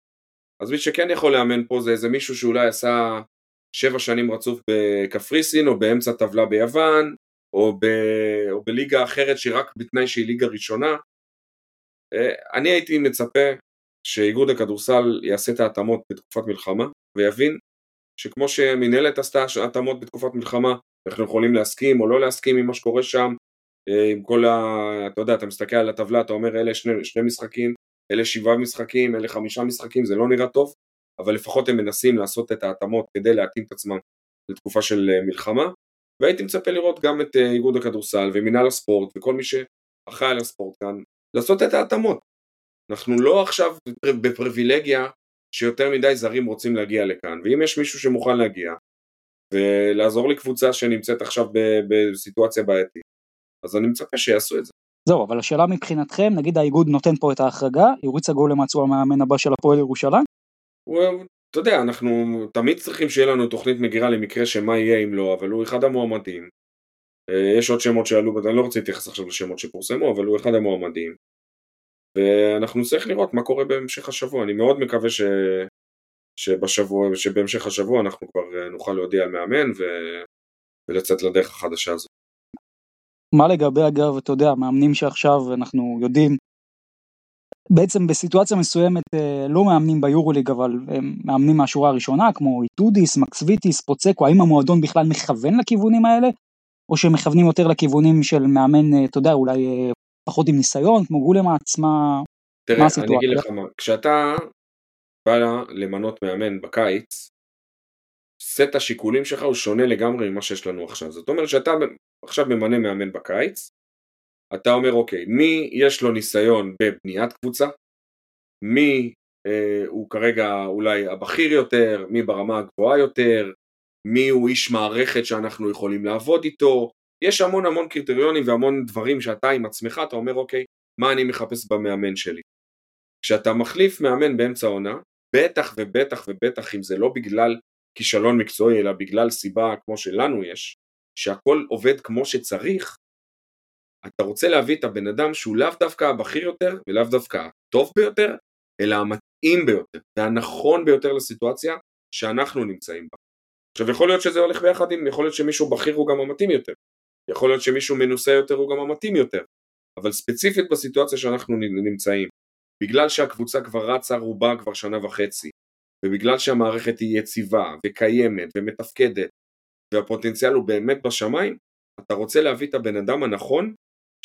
אז מי שכן יכול לאמן פה זה איזה מישהו שאולי עשה שבע שנים רצוף בקפריסין, או באמצע טבלה ביוון, או, ב... או בליגה אחרת שרק בתנאי שהיא ליגה ראשונה. אה, אני הייתי מצפה שאיגוד הכדורסל יעשה את ההתאמות בתקופת מלחמה, ויבין שכמו שמנהלת עשתה התאמות בתקופת מלחמה, אנחנו יכולים להסכים או לא להסכים עם מה שקורה שם, עם כל ה... אתה יודע, אתה מסתכל על הטבלה, אתה אומר אלה שני, שני משחקים, אלה שבעה משחקים, אלה חמישה משחקים, זה לא נראה טוב, אבל לפחות הם מנסים לעשות את ההתאמות כדי להתאים את עצמם לתקופה של אה, מלחמה, והייתי מצפה לראות גם את אה, איגוד הכדורסל ומינהל הספורט וכל מי שאחראי על הספורט כאן, לעשות את ההתאמות. אנחנו לא עכשיו בפריבילגיה שיותר מדי זרים רוצים להגיע לכאן, ואם יש מישהו שמוכן להגיע ולעזור לקבוצה שנמצאת עכשיו בסיטואציה בעייתית, אז אני מצפה שיעשו את זה. זהו, אבל השאלה מבחינתכם, נגיד האיגוד נותן פה את ההחרגה, יוריץ הגולמץ הוא המאמן הבא של הפועל ירושלים? אתה יודע, אנחנו תמיד צריכים שיהיה לנו תוכנית מגירה למקרה שמה יהיה אם לא, אבל הוא אחד המועמדים. אה, יש עוד שמות שעלו, אני לא רוצה להתייחס עכשיו לשמות שפורסמו, אבל הוא אחד המועמדים. ואנחנו נצטרך לראות מה קורה בהמשך השבוע, אני מאוד מקווה ש... שבשבוע, שבהמשך השבוע אנחנו כבר אה, נוכל להודיע על מאמן ו... ולצאת לדרך החדשה הזאת. מה לגבי אגב, אתה יודע, מאמנים שעכשיו אנחנו יודעים, בעצם בסיטואציה מסוימת אה, לא מאמנים ביורוליג, אבל הם מאמנים מהשורה הראשונה, כמו איטודיס, מקסוויטיס, פוצקו, האם המועדון בכלל מכוון לכיוונים האלה, או שהם מכוונים יותר לכיוונים של מאמן, אה, אתה יודע, אולי אה, פחות עם ניסיון, כמו גולמאץ, מה, תראה, מה הסיטואציה? אני אגיד לך מה, כשאתה בא למנות מאמן בקיץ, סט השיקולים שלך הוא שונה לגמרי ממה שיש לנו עכשיו. זאת אומרת שאתה עכשיו ממנה מאמן בקיץ, אתה אומר אוקיי, מי יש לו ניסיון בבניית קבוצה, מי אה, הוא כרגע אולי הבכיר יותר, מי ברמה הגבוהה יותר, מי הוא איש מערכת שאנחנו יכולים לעבוד איתו, יש המון המון קריטריונים והמון דברים שאתה עם עצמך, אתה אומר אוקיי, מה אני מחפש במאמן שלי. כשאתה מחליף מאמן באמצע העונה, בטח ובטח ובטח אם זה לא בגלל כישלון מקצועי אלא בגלל סיבה כמו שלנו יש, שהכל עובד כמו שצריך, אתה רוצה להביא את הבן אדם שהוא לאו דווקא הבכיר יותר ולאו דווקא הטוב ביותר, אלא המתאים ביותר והנכון ביותר לסיטואציה שאנחנו נמצאים בה. עכשיו יכול להיות שזה הולך ביחד עם, יכול להיות שמישהו בכיר הוא גם המתאים יותר, יכול להיות שמישהו מנוסה יותר הוא גם המתאים יותר, אבל ספציפית בסיטואציה שאנחנו נמצאים, בגלל שהקבוצה כבר רצה רובה כבר שנה וחצי, ובגלל שהמערכת היא יציבה וקיימת ומתפקדת והפוטנציאל הוא באמת בשמיים, אתה רוצה להביא את הבן אדם הנכון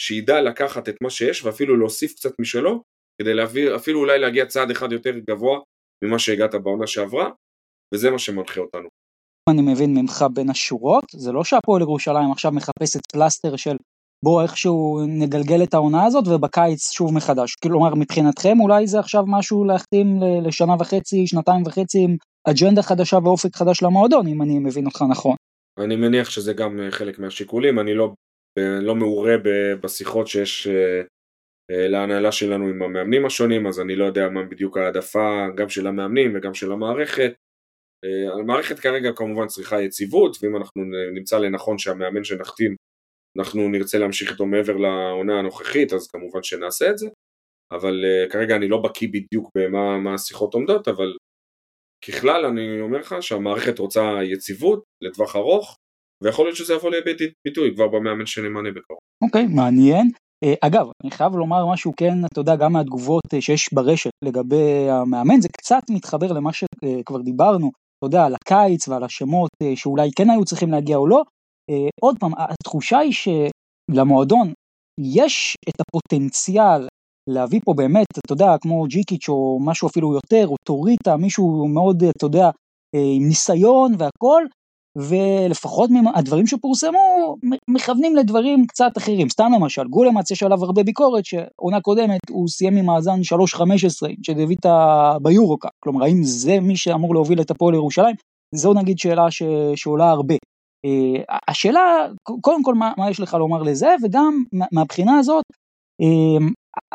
שידע לקחת את מה שיש ואפילו להוסיף קצת משלו כדי להביא, אפילו אולי להגיע צעד אחד יותר גבוה ממה שהגעת בעונה שעברה וזה מה שמנחה אותנו. אני מבין ממך בין השורות, זה לא שהפועל ירושלים עכשיו מחפשת פלסטר של בואו איכשהו נגלגל את העונה הזאת ובקיץ שוב מחדש. כלומר מבחינתכם אולי זה עכשיו משהו להחתים לשנה וחצי, שנתיים וחצי עם אג'נדה חדשה ואופק חדש למועדון, אם אני מבין אותך נכון. אני מניח שזה גם אה, חלק מהשיקולים, אני לא, אה, לא מעורה בשיחות שיש אה, להנהלה שלנו עם המאמנים השונים, אז אני לא יודע מה בדיוק העדפה גם של המאמנים וגם של המערכת. המערכת כרגע כמובן צריכה יציבות, ואם אנחנו נמצא לנכון שהמאמן שנחתים, אנחנו נרצה להמשיך איתו מעבר לעונה הנוכחית, אז כמובן שנעשה את זה. אבל כרגע אני לא בקיא בדיוק במה השיחות עומדות, אבל ככלל אני אומר לך שהמערכת רוצה יציבות לטווח ארוך ויכול להיות שזה יבוא לידי ביטוי כבר במאמן שנמנה בקרוב. אוקיי, okay, מעניין. אה, אגב, אני חייב לומר משהו כן, אתה יודע, גם מהתגובות אה, שיש ברשת לגבי המאמן, זה קצת מתחבר למה שכבר דיברנו, אתה יודע, על הקיץ ועל השמות אה, שאולי כן היו צריכים להגיע או לא. עוד פעם, התחושה היא שלמועדון יש את הפוטנציאל להביא פה באמת, אתה יודע, כמו ג'יקיץ' או משהו אפילו יותר, או טוריטה, מישהו מאוד, אתה יודע, אה, עם ניסיון והכל, ולפחות הדברים שפורסמו מכוונים לדברים קצת אחרים. סתם למשל, גולמץ יש עליו הרבה ביקורת שעונה קודמת הוא סיים עם מאזן 3-15 שדויטה ביורוקה. כלומר, האם זה מי שאמור להוביל את הפועל ירושלים? זו נגיד שאלה ש... שעולה הרבה. Uh, השאלה, קודם כל מה, מה יש לך לומר לזה, וגם מהבחינה הזאת,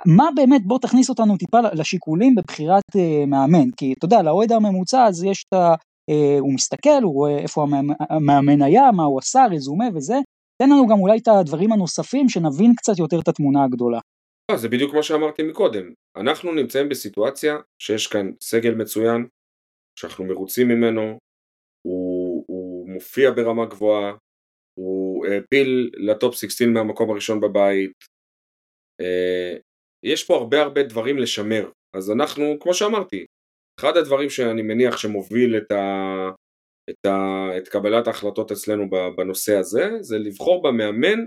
מה באמת, בוא תכניס אותנו טיפה לשיקולים בבחירת uh, מאמן, כי אתה יודע, לאוהד הממוצע אז יש את ה... Uh, הוא מסתכל, הוא רואה איפה המאמן, היה, מה הוא עשה, רזומה וזה, תן לנו גם אולי את הדברים הנוספים, שנבין קצת יותר את התמונה הגדולה. לא, זה בדיוק מה שאמרתי מקודם, אנחנו נמצאים בסיטואציה שיש כאן סגל מצוין, שאנחנו מרוצים ממנו, הוא, הוא מופיע ברמה גבוהה, הוא העפיל לטופ 16 מהמקום הראשון בבית, אה, יש פה הרבה הרבה דברים לשמר, אז אנחנו, כמו שאמרתי, אחד הדברים שאני מניח שמוביל את, ה, את, ה, את קבלת ההחלטות אצלנו בנושא הזה, זה לבחור במאמן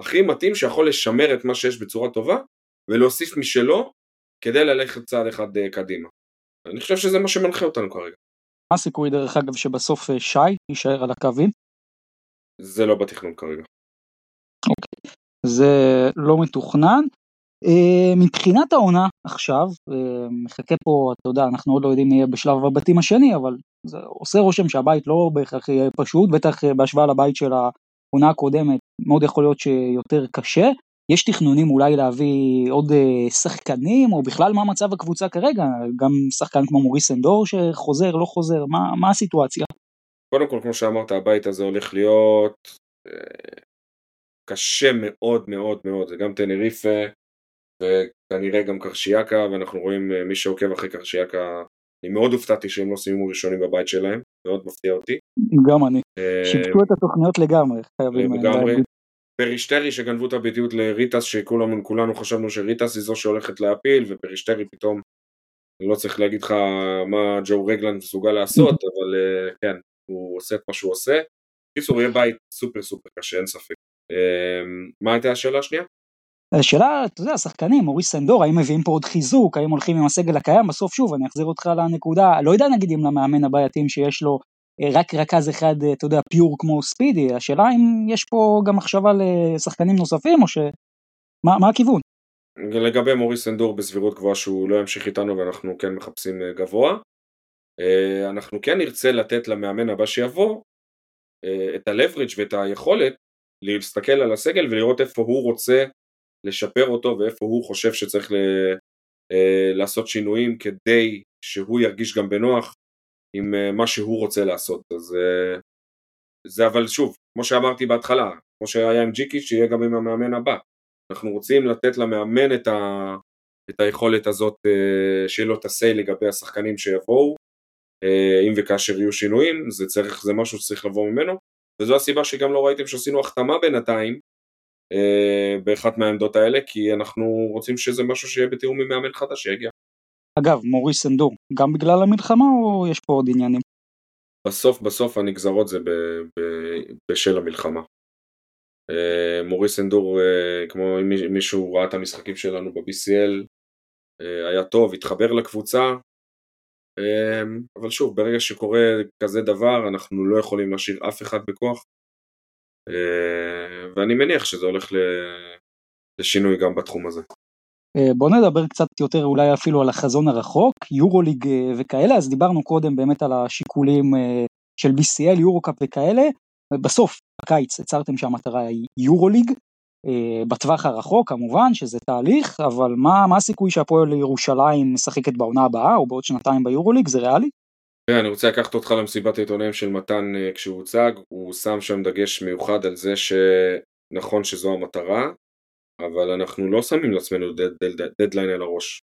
הכי מתאים שיכול לשמר את מה שיש בצורה טובה ולהוסיף משלו כדי ללכת צעד אחד אה, קדימה. אני חושב שזה מה שמנחה אותנו כרגע. מה הסיכוי דרך אגב שבסוף אה, שי יישאר על הקווים? זה לא בתכנון כרגע. זה לא מתוכנן. Uh, מבחינת העונה עכשיו, uh, מחכה פה, אתה יודע, אנחנו עוד לא יודעים מי יהיה בשלב הבתים השני, אבל זה עושה רושם שהבית לא בהכרח יהיה פשוט, בטח בהשוואה לבית של העונה הקודמת, מאוד יכול להיות שיותר קשה. יש תכנונים אולי להביא עוד שחקנים, או בכלל מה מצב הקבוצה כרגע, גם שחקן כמו מוריס אנדור שחוזר, לא חוזר, מה, מה הסיטואציה? קודם כל, כמו שאמרת, הבית הזה הולך להיות קשה מאוד מאוד מאוד, זה גם טנריפה, וכנראה גם קרשיאקה, ואנחנו רואים אה, מי שעוקב אחרי קרשיאקה, אני מאוד הופתעתי שהם לא סיימו ראשונים בבית שלהם, מאוד מפתיע אותי. גם אני, אה, שיפטו את התוכניות לגמרי, חייבים לגמרי. פריסטרי שגנבו את הביתיות לריטס, שכולנו חשבנו שריטס היא זו שהולכת להפיל, ופריסטרי פתאום, אני לא צריך להגיד לך מה ג'ו רגלנד מסוגל לעשות, [LAUGHS] אבל אה, כן, הוא עושה את מה שהוא עושה. קיצור, יהיה בית סופר סופר קשה, אין ספק. מה הייתה השאלה השנייה? השאלה, אתה יודע, שחקנים, אורי סנדור, האם מביאים פה עוד חיזוק, האם הולכים עם הסגל הקיים, בסוף שוב, אני אחזיר אותך לנקודה, לא יודע נגיד אם למאמן הבא יתאים שיש לו אה, רק רכז אחד, אה, אתה יודע, פיור כמו ספידי, השאלה אם יש פה גם מחשבה לשחקנים נוספים, או ש... מה, מה הכיוון? לגבי מוריס סנדור בסבירות גבוהה שהוא לא ימשיך איתנו ואנחנו כן מחפשים אה, גבוה. אנחנו כן נרצה לתת למאמן הבא שיבוא את הלברידג' ואת היכולת להסתכל על הסגל ולראות איפה הוא רוצה לשפר אותו ואיפה הוא חושב שצריך ל, אה, לעשות שינויים כדי שהוא ירגיש גם בנוח עם אה, מה שהוא רוצה לעשות. אז אה, זה אבל שוב, כמו שאמרתי בהתחלה, כמו שהיה עם ג'יקי, שיהיה גם עם המאמן הבא. אנחנו רוצים לתת למאמן את, ה, את היכולת הזאת, שיהיה לו את ה-say לגבי השחקנים שיבואו, אם וכאשר יהיו שינויים, זה, צריך, זה משהו שצריך לבוא ממנו, וזו הסיבה שגם לא ראיתם שעשינו החתמה בינתיים, אה, באחת מהעמדות האלה, כי אנחנו רוצים שזה משהו שיהיה בתיאום עם מאמן חדש שיגיע. אגב, מוריס אנדור, גם בגלל המלחמה או יש פה עוד עניינים? בסוף בסוף הנגזרות זה ב, ב, בשל המלחמה. אה, מוריס אנדור, אה, כמו אם מישהו ראה את המשחקים שלנו ב-BCL, היה טוב, התחבר לקבוצה, אבל שוב, ברגע שקורה כזה דבר, אנחנו לא יכולים להשאיר אף אחד בכוח, אה, ואני מניח שזה הולך לשינוי גם בתחום הזה. אה, בוא נדבר קצת יותר אולי אפילו על החזון הרחוק, יורוליג אה, וכאלה, אז דיברנו קודם באמת על השיקולים של BCL, יורוקאפ וכאלה, בסוף הקיץ הצהרתם שהמטרה היא יורוליג, בטווח הרחוק כמובן שזה תהליך, אבל מה, מה הסיכוי שהפועל ירושלים משחקת בעונה הבאה או בעוד שנתיים ביורוליג, זה ריאלי? אני רוצה לקחת אותך למסיבת העיתונאים של מתן אה, כשהוא הוצג, הוא שם שם דגש מיוחד על זה שנכון שזו המטרה, אבל אנחנו לא שמים לעצמנו דדליין על הראש.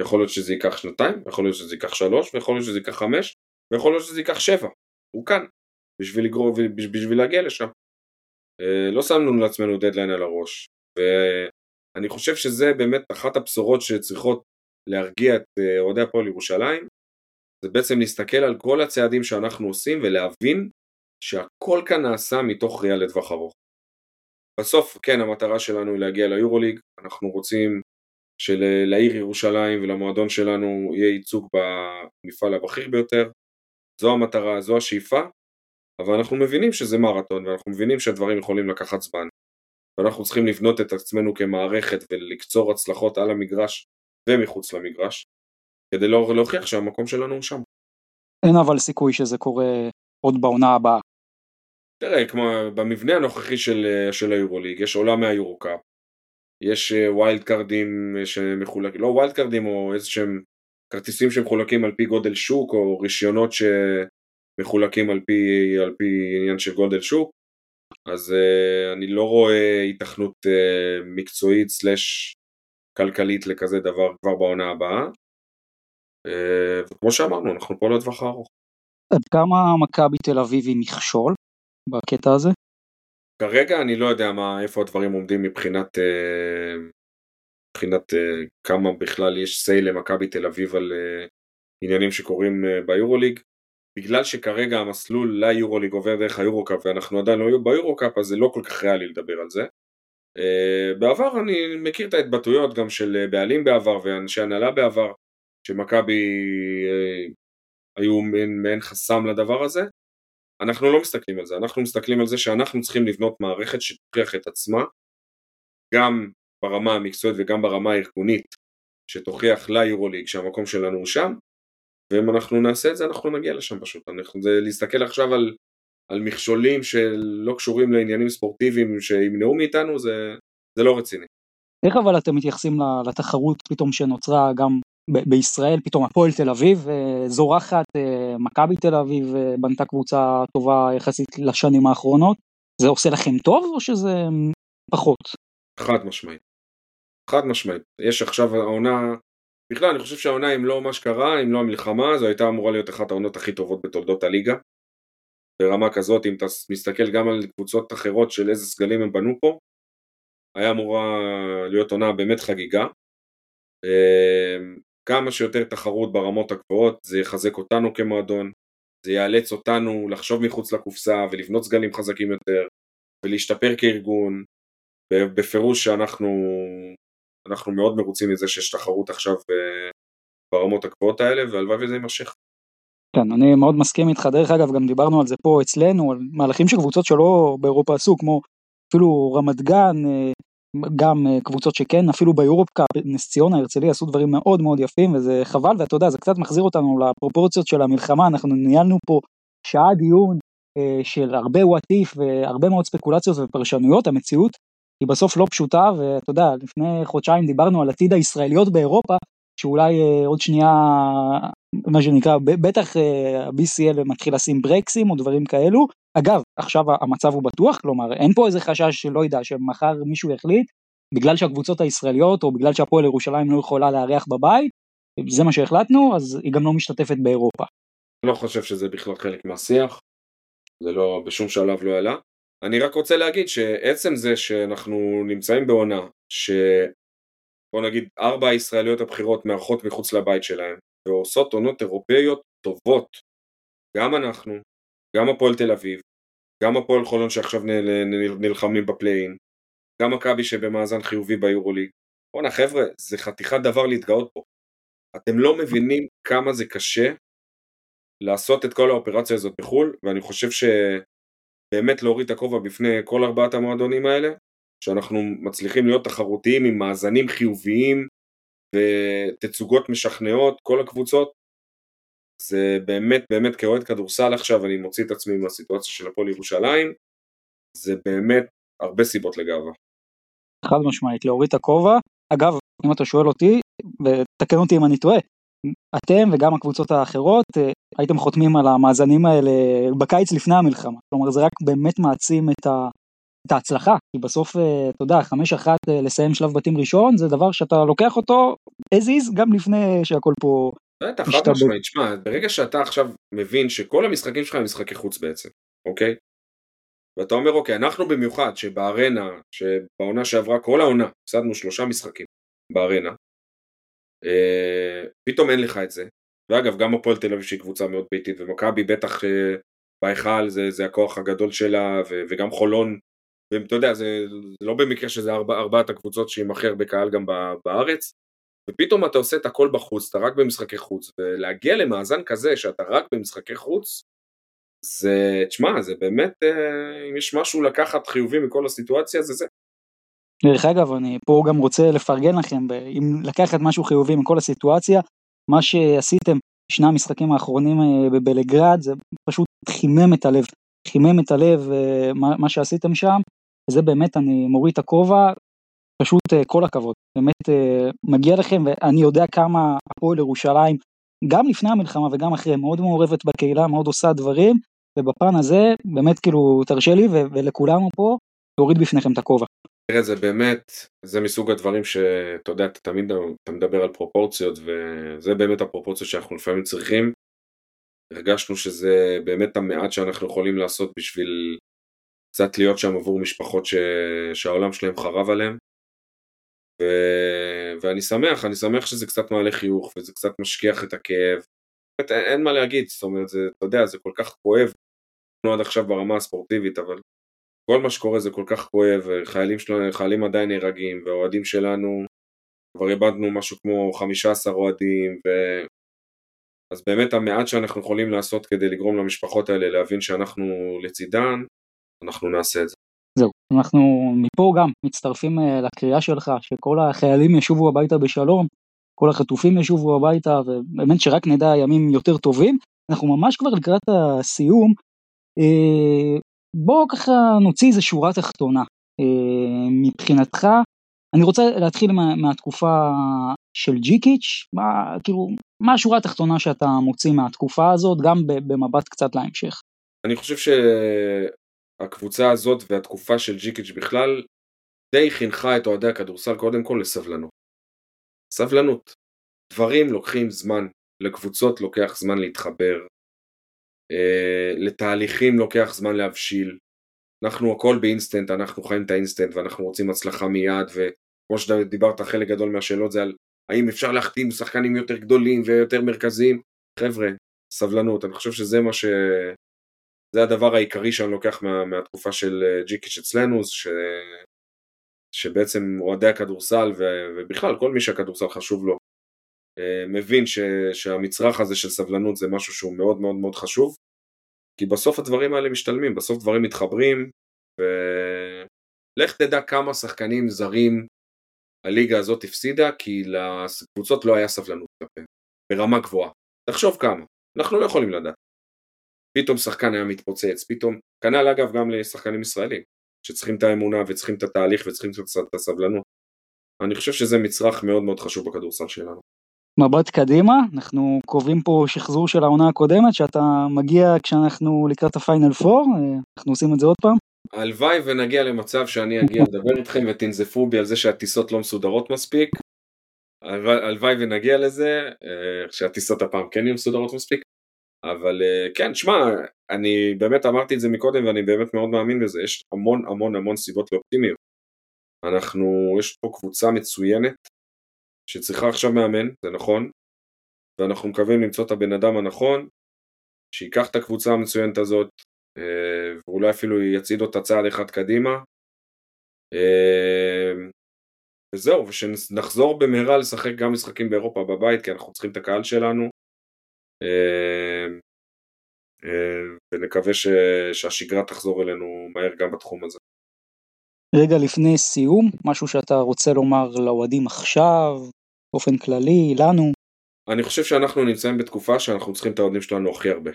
יכול להיות שזה ייקח שנתיים, יכול להיות שזה ייקח שלוש, ויכול להיות שזה ייקח חמש, ויכול להיות שזה ייקח שבע. הוא כאן, בשביל, לגדול, בשביל להגיע לשם. אה, לא שמנו לעצמנו דדליין על הראש, ואני חושב שזה באמת אחת הבשורות שצריכות להרגיע את אה, אוהדי הפועל ירושלים, זה בעצם להסתכל על כל הצעדים שאנחנו עושים ולהבין שהכל כאן נעשה מתוך ראייה לטווח ארוך. בסוף כן המטרה שלנו היא להגיע ליורוליג, אנחנו רוצים שלעיר ירושלים ולמועדון שלנו יהיה ייצוג במפעל הבכיר ביותר, זו המטרה, זו השאיפה, אבל אנחנו מבינים שזה מרתון ואנחנו מבינים שהדברים יכולים לקחת זמן ואנחנו צריכים לבנות את עצמנו כמערכת ולקצור הצלחות על המגרש ומחוץ למגרש כדי לא, להוכיח שהמקום שלנו הוא שם. אין אבל סיכוי שזה קורה עוד בעונה הבאה. תראה, כמו במבנה הנוכחי של, של היורוליג, יש עולה מהיורוקאפ, יש wild אה, card ים אה, שמחולקים, לא wild card ים או איזה שהם כרטיסים שמחולקים על פי גודל שוק או רישיונות שמחולקים על פי, על פי עניין של גודל שוק, אז אה, אני לא רואה היתכנות אה, מקצועית slash כלכלית לכזה דבר כבר בעונה הבאה. אה, וכמו שאמרנו, אנחנו פה לטווח הארוך. עד כמה מכבי תל אביב היא מכשול בקטע הזה? כרגע אני לא יודע מה, איפה הדברים עומדים מבחינת, אה, מבחינת אה, כמה בכלל יש סיי למכבי תל אביב על עניינים שקורים ביורוליג. בגלל שכרגע המסלול ליורוליג עובר דרך היורוקאפ ואנחנו עדיין לא ביורוקאפ אז זה לא כל כך ריאלי לדבר על זה. בעבר אני מכיר את ההתבטאויות גם של בעלים בעבר ואנשי הנהלה בעבר שמכבי אה, היו מעין חסם לדבר הזה, אנחנו לא מסתכלים על זה, אנחנו מסתכלים על זה שאנחנו צריכים לבנות מערכת שתוכיח את עצמה גם ברמה המקצועית וגם ברמה הארגונית שתוכיח ליורוליג שהמקום שלנו הוא שם ואם אנחנו נעשה את זה אנחנו נגיע לשם פשוט, אנחנו, זה להסתכל עכשיו על, על מכשולים שלא קשורים לעניינים ספורטיביים שימנעו מאיתנו זה, זה לא רציני. איך אבל אתם מתייחסים לתחרות פתאום שנוצרה גם ב- בישראל, פתאום הפועל תל אביב אה, זורחת, אה, מכבי תל אביב אה, בנתה קבוצה טובה יחסית לשנים האחרונות, זה עושה לכם טוב או שזה פחות? חד משמעית. חד משמעית. יש עכשיו העונה, בכלל אני חושב שהעונה אם לא מה שקרה, אם לא המלחמה, זו הייתה אמורה להיות אחת העונות הכי טובות בתולדות הליגה. ברמה כזאת, אם אתה מסתכל גם על קבוצות אחרות של איזה סגלים הם בנו פה, היה אמורה להיות עונה באמת חגיגה. אמ, כמה שיותר תחרות ברמות הגבוהות זה יחזק אותנו כמועדון, זה יאלץ אותנו לחשוב מחוץ לקופסה ולבנות סגלים חזקים יותר ולהשתפר כארגון. בפירוש שאנחנו אנחנו מאוד מרוצים מזה שיש תחרות עכשיו אה, ברמות הגבוהות האלה והלוואי וזה יימשך. כן, אני מאוד מסכים איתך, דרך אגב גם דיברנו על זה פה אצלנו, על מהלכים של קבוצות שלא באירופה עשו, כמו אפילו רמת גן, אה, גם אה, קבוצות שכן, אפילו ביורופ קאפ, נס ציונה, הרצליה עשו דברים מאוד מאוד יפים וזה חבל ואתה יודע זה קצת מחזיר אותנו לפרופורציות של המלחמה, אנחנו ניהלנו פה שעה דיון של הרבה what if והרבה מאוד ספקולציות ופרשנויות, המציאות היא בסוף לא פשוטה ואתה יודע לפני חודשיים דיברנו על עתיד הישראליות באירופה שאולי אה, עוד שנייה מה שנקרא בטח ה-BCL מתחיל לשים ברקסים או דברים כאלו אגב, עכשיו המצב הוא בטוח, כלומר אין פה איזה חשש שלא יודע שמחר מישהו יחליט, בגלל שהקבוצות הישראליות או בגלל שהפועל ירושלים לא יכולה לארח בבית, זה מה שהחלטנו, אז היא גם לא משתתפת באירופה. אני לא חושב שזה בכלל חלק מהשיח, זה לא, בשום שלב לא עלה. אני רק רוצה להגיד שעצם זה שאנחנו נמצאים בעונה, ש... בוא נגיד ארבע הישראליות הבכירות מארחות מחוץ לבית שלהם, ועושות עונות אירופאיות טובות, גם אנחנו, גם הפועל תל אביב, גם הפועל חולון שעכשיו נלחמים בפליין, גם מכבי שבמאזן חיובי ביורוליג. בואנה חבר'ה, זה חתיכת דבר להתגאות פה. אתם לא מבינים כמה זה קשה לעשות את כל האופרציה הזאת בחו"ל, ואני חושב שבאמת להוריד את הכובע בפני כל ארבעת המועדונים האלה, שאנחנו מצליחים להיות תחרותיים עם מאזנים חיוביים ותצוגות משכנעות, כל הקבוצות, זה באמת באמת כאוהד כדורסל עכשיו אני מוציא את עצמי מהסיטואציה של הפועל ירושלים. זה באמת הרבה סיבות לגאווה. חד משמעית להוריד את הכובע. אגב אם אתה שואל אותי ותקן אותי אם אני טועה אתם וגם הקבוצות האחרות אה, הייתם חותמים על המאזנים האלה בקיץ לפני המלחמה. כלומר זה רק באמת מעצים את, ה, את ההצלחה. כי בסוף אה, אתה יודע חמש אחת אה, לסיים שלב בתים ראשון זה דבר שאתה לוקח אותו as is גם לפני שהכל פה בטח, חד משמעית, שמע, ברגע שאתה עכשיו מבין שכל המשחקים שלך הם משחקי חוץ בעצם, אוקיי? ואתה אומר, אוקיי, אנחנו במיוחד, שבארנה, שבעונה שעברה כל העונה, הפסדנו שלושה משחקים בארנה, פתאום אין לך את זה. ואגב, גם הפועל תל אביב שהיא קבוצה מאוד ביתית, ומכבי בטח אה, בהיכל זה, זה הכוח הגדול שלה, ו, וגם חולון, ואתה יודע, זה, לא במקרה שזה ארבע, ארבעת הקבוצות שהיא הכי הרבה קהל גם בארץ, ופתאום אתה עושה את הכל בחוץ, אתה רק במשחקי חוץ, ולהגיע למאזן כזה שאתה רק במשחקי חוץ, זה, תשמע, זה באמת, אה, אם יש משהו לקחת חיובי מכל הסיטואציה, זה זה. דרך אגב, אני פה גם רוצה לפרגן לכם, אם לקחת משהו חיובי מכל הסיטואציה, מה שעשיתם שני המשחקים האחרונים אה, בבלגרד, זה פשוט חימם את הלב, חימם את הלב אה, מה, שעשיתם שם, זה באמת, אני מוריד את הכובע, פשוט אה, כל הכבוד, באמת מגיע לכם ואני יודע כמה הפועל ירושלים גם לפני המלחמה וגם אחרי מאוד מעורבת בקהילה, מאוד עושה דברים ובפן הזה באמת כאילו תרשה לי ולכולנו פה להוריד בפניכם את הכובע. תראה זה באמת, זה מסוג הדברים שאתה יודע, אתה תמיד אתה מדבר על פרופורציות וזה באמת הפרופורציות שאנחנו לפעמים צריכים. הרגשנו שזה באמת המעט שאנחנו יכולים לעשות בשביל קצת להיות שם עבור משפחות ש... שהעולם שלהם חרב עליהם. ו... ואני שמח, אני שמח שזה קצת מעלה חיוך וזה קצת משכיח את הכאב. באמת, אין, מה להגיד, זאת אומרת, זה, אתה יודע, זה כל כך כואב, עד עכשיו ברמה הספורטיבית, אבל כל מה שקורה זה כל כך כואב, חיילים שלנו, חיילים עדיין נהרגים, והאוהדים שלנו, כבר איבדנו משהו כמו 15 אוהדים, ו... אז באמת המעט שאנחנו יכולים לעשות כדי לגרום למשפחות האלה להבין שאנחנו לצידן, אנחנו נעשה את זה. זהו, אנחנו מפה גם מצטרפים אה, לקריאה שלך שכל החיילים ישובו הביתה בשלום, כל החטופים ישובו הביתה ובאמת שרק נדע ימים יותר טובים. אנחנו ממש כבר לקראת הסיום, אה, בוא ככה נוציא איזה שורה תחתונה. אה, מבחינתך, אני רוצה להתחיל מה, מהתקופה של ג'יקיץ', מה, כאילו, מה השורה התחתונה שאתה מוציא מהתקופה הזאת, גם במבט קצת להמשך. אני חושב שהקבוצה הזאת והתקופה של ג'יקיץ' בכלל, די חינכה את אוהדי הכדורסל קודם כל לסבלנות. סבלנות. דברים לוקחים זמן, לקבוצות לוקח זמן להתחבר, לתהליכים לוקח זמן להבשיל. אנחנו הכל באינסטנט, אנחנו חיים את האינסטנט ואנחנו רוצים הצלחה מיד וכמו שדיברת חלק גדול מהשאלות זה על האם אפשר להחתים שחקנים יותר גדולים ויותר מרכזיים. חבר'ה, סבלנות, אני חושב שזה מה ש... זה הדבר העיקרי שאני לוקח מה, מהתקופה של אה, ג'יקיץ' אצלנו, ש... שבעצם אוהדי הכדורסל ו... ובכלל כל מי שהכדורסל חשוב לו אה, מבין ש... שהמצרך הזה של סבלנות זה משהו שהוא מאוד מאוד מאוד חשוב כי בסוף הדברים האלה משתלמים, בסוף דברים מתחברים ולך תדע כמה שחקנים זרים הליגה הזאת הפסידה כי לקבוצות לא היה סבלנות כלפיהם, ברמה גבוהה. תחשוב כמה, אנחנו לא יכולים לדעת. פתאום שחקן היה מתפוצץ, פתאום, כנ"ל אגב גם לשחקנים ישראלים, שצריכים את האמונה וצריכים את התהליך וצריכים את הסבלנות. אני חושב שזה מצרך מאוד מאוד חשוב בכדורסל שלנו. מבט קדימה, אנחנו קובעים פה שחזור של העונה הקודמת, שאתה מגיע כשאנחנו לקראת הפיינל פור, אנחנו עושים את זה עוד פעם. הלוואי ונגיע למצב שאני אגיע לדבר איתכם ותנזפו בי על זה שהטיסות לא מסודרות מספיק. הלוואי ונגיע לזה, אה, שהטיסות הפעם כן יהיו מסודרות מספיק. אבל אה, כן, שמע, אני באמת אמרתי את זה מקודם ואני באמת מאוד מאמין בזה, יש המון המון המון סיבות לאופטימיות. אנחנו, יש פה קבוצה מצוינת, שצריכה עכשיו מאמן, זה נכון, ואנחנו מקווים למצוא את הבן אדם הנכון, שייקח את הקבוצה המצוינת הזאת, אה, ואולי אפילו יצעיד אותה צעד אחד קדימה. אה, וזהו, ושנחזור במהרה לשחק גם משחקים באירופה בבית, כי אנחנו צריכים את הקהל שלנו. אה, ונקווה שהשגרה תחזור אלינו מהר גם בתחום הזה. רגע לפני סיום, משהו שאתה רוצה לומר לאוהדים עכשיו, באופן כללי, לנו? אני חושב שאנחנו נמצאים בתקופה שאנחנו צריכים את האוהדים שלנו הכי הרבה.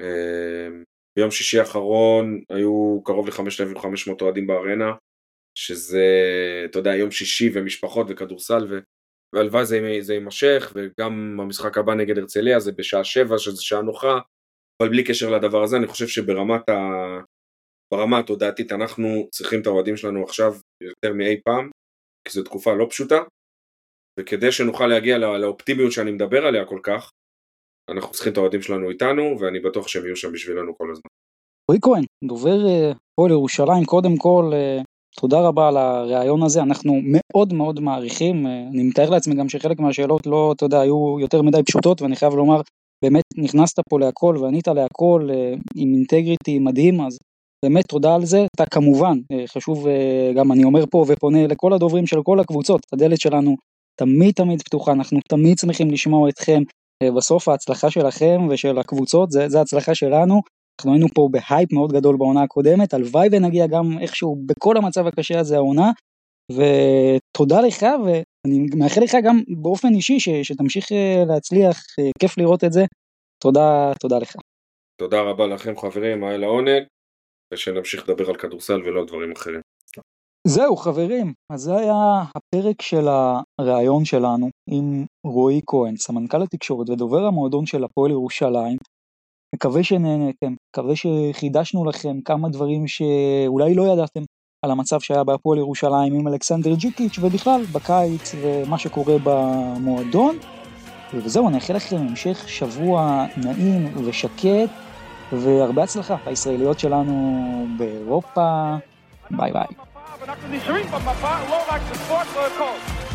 אמ, ביום שישי האחרון היו קרוב ל-5,500 אוהדים בארנה, שזה, אתה יודע, יום שישי ומשפחות וכדורסל, ו... והלוואי זה, זה יימשך, וגם המשחק הבא נגד הרצליה זה בשעה שבע, שזה שעה נוחה, אבל בלי קשר לדבר הזה, אני חושב שברמת ה... ברמה התודעתית אנחנו צריכים את האוהדים שלנו עכשיו יותר מאי פעם, כי זו תקופה לא פשוטה, וכדי שנוכל להגיע לא, לאופטימיות שאני מדבר עליה כל כך, אנחנו צריכים את האוהדים שלנו איתנו, ואני בטוח שהם יהיו שם בשבילנו כל הזמן. רועי כהן, דובר אה, פועל ירושלים, קודם כל, אה, תודה רבה על הריאיון הזה, אנחנו מאוד מאוד מעריכים, אה, אני מתאר לעצמי גם שחלק מהשאלות לא, אתה יודע, היו יותר מדי פשוטות, ואני חייב לומר, באמת נכנסת פה להכל וענית להכל עם אינטגריטי מדהים, אז באמת תודה על זה. אתה כמובן, חשוב, גם אני אומר פה ופונה לכל הדוברים של כל הקבוצות, הדלת שלנו תמיד תמיד פתוחה, אנחנו תמיד שמחים לשמוע אתכם. אה, בסוף ההצלחה שלכם ושל הקבוצות זה, הצלחה שלנו. אנחנו היינו פה בהייפ מאוד גדול בעונה הקודמת, הלוואי ונגיע גם איכשהו בכל המצב הקשה הזה העונה. ותודה לך ואני מאחל לך גם באופן אישי ש, שתמשיך אה, להצליח, אה, כיף לראות את זה. תודה, תודה לך. תודה רבה לכם חברים, היה לעונג, ושנמשיך לדבר על כדורסל ולא על דברים אחרים. זהו חברים, אז זה היה הפרק של הראיון שלנו עם רועי כהן, סמנכ"ל התקשורת ודובר המועדון של הפועל ירושלים. מקווה שנהנתם, מקווה שחידשנו לכם כמה דברים שאולי לא ידעתם על המצב שהיה בהפועל ירושלים עם אלכסנדר ג'יקיץ' ובכלל בקיץ ומה שקורה במועדון. וזהו, אני אאחל לכם המשך שבוע נעים ושקט והרבה הצלחה הישראליות שלנו באירופה. ביי ביי. The Sharif, my low like the sport coach.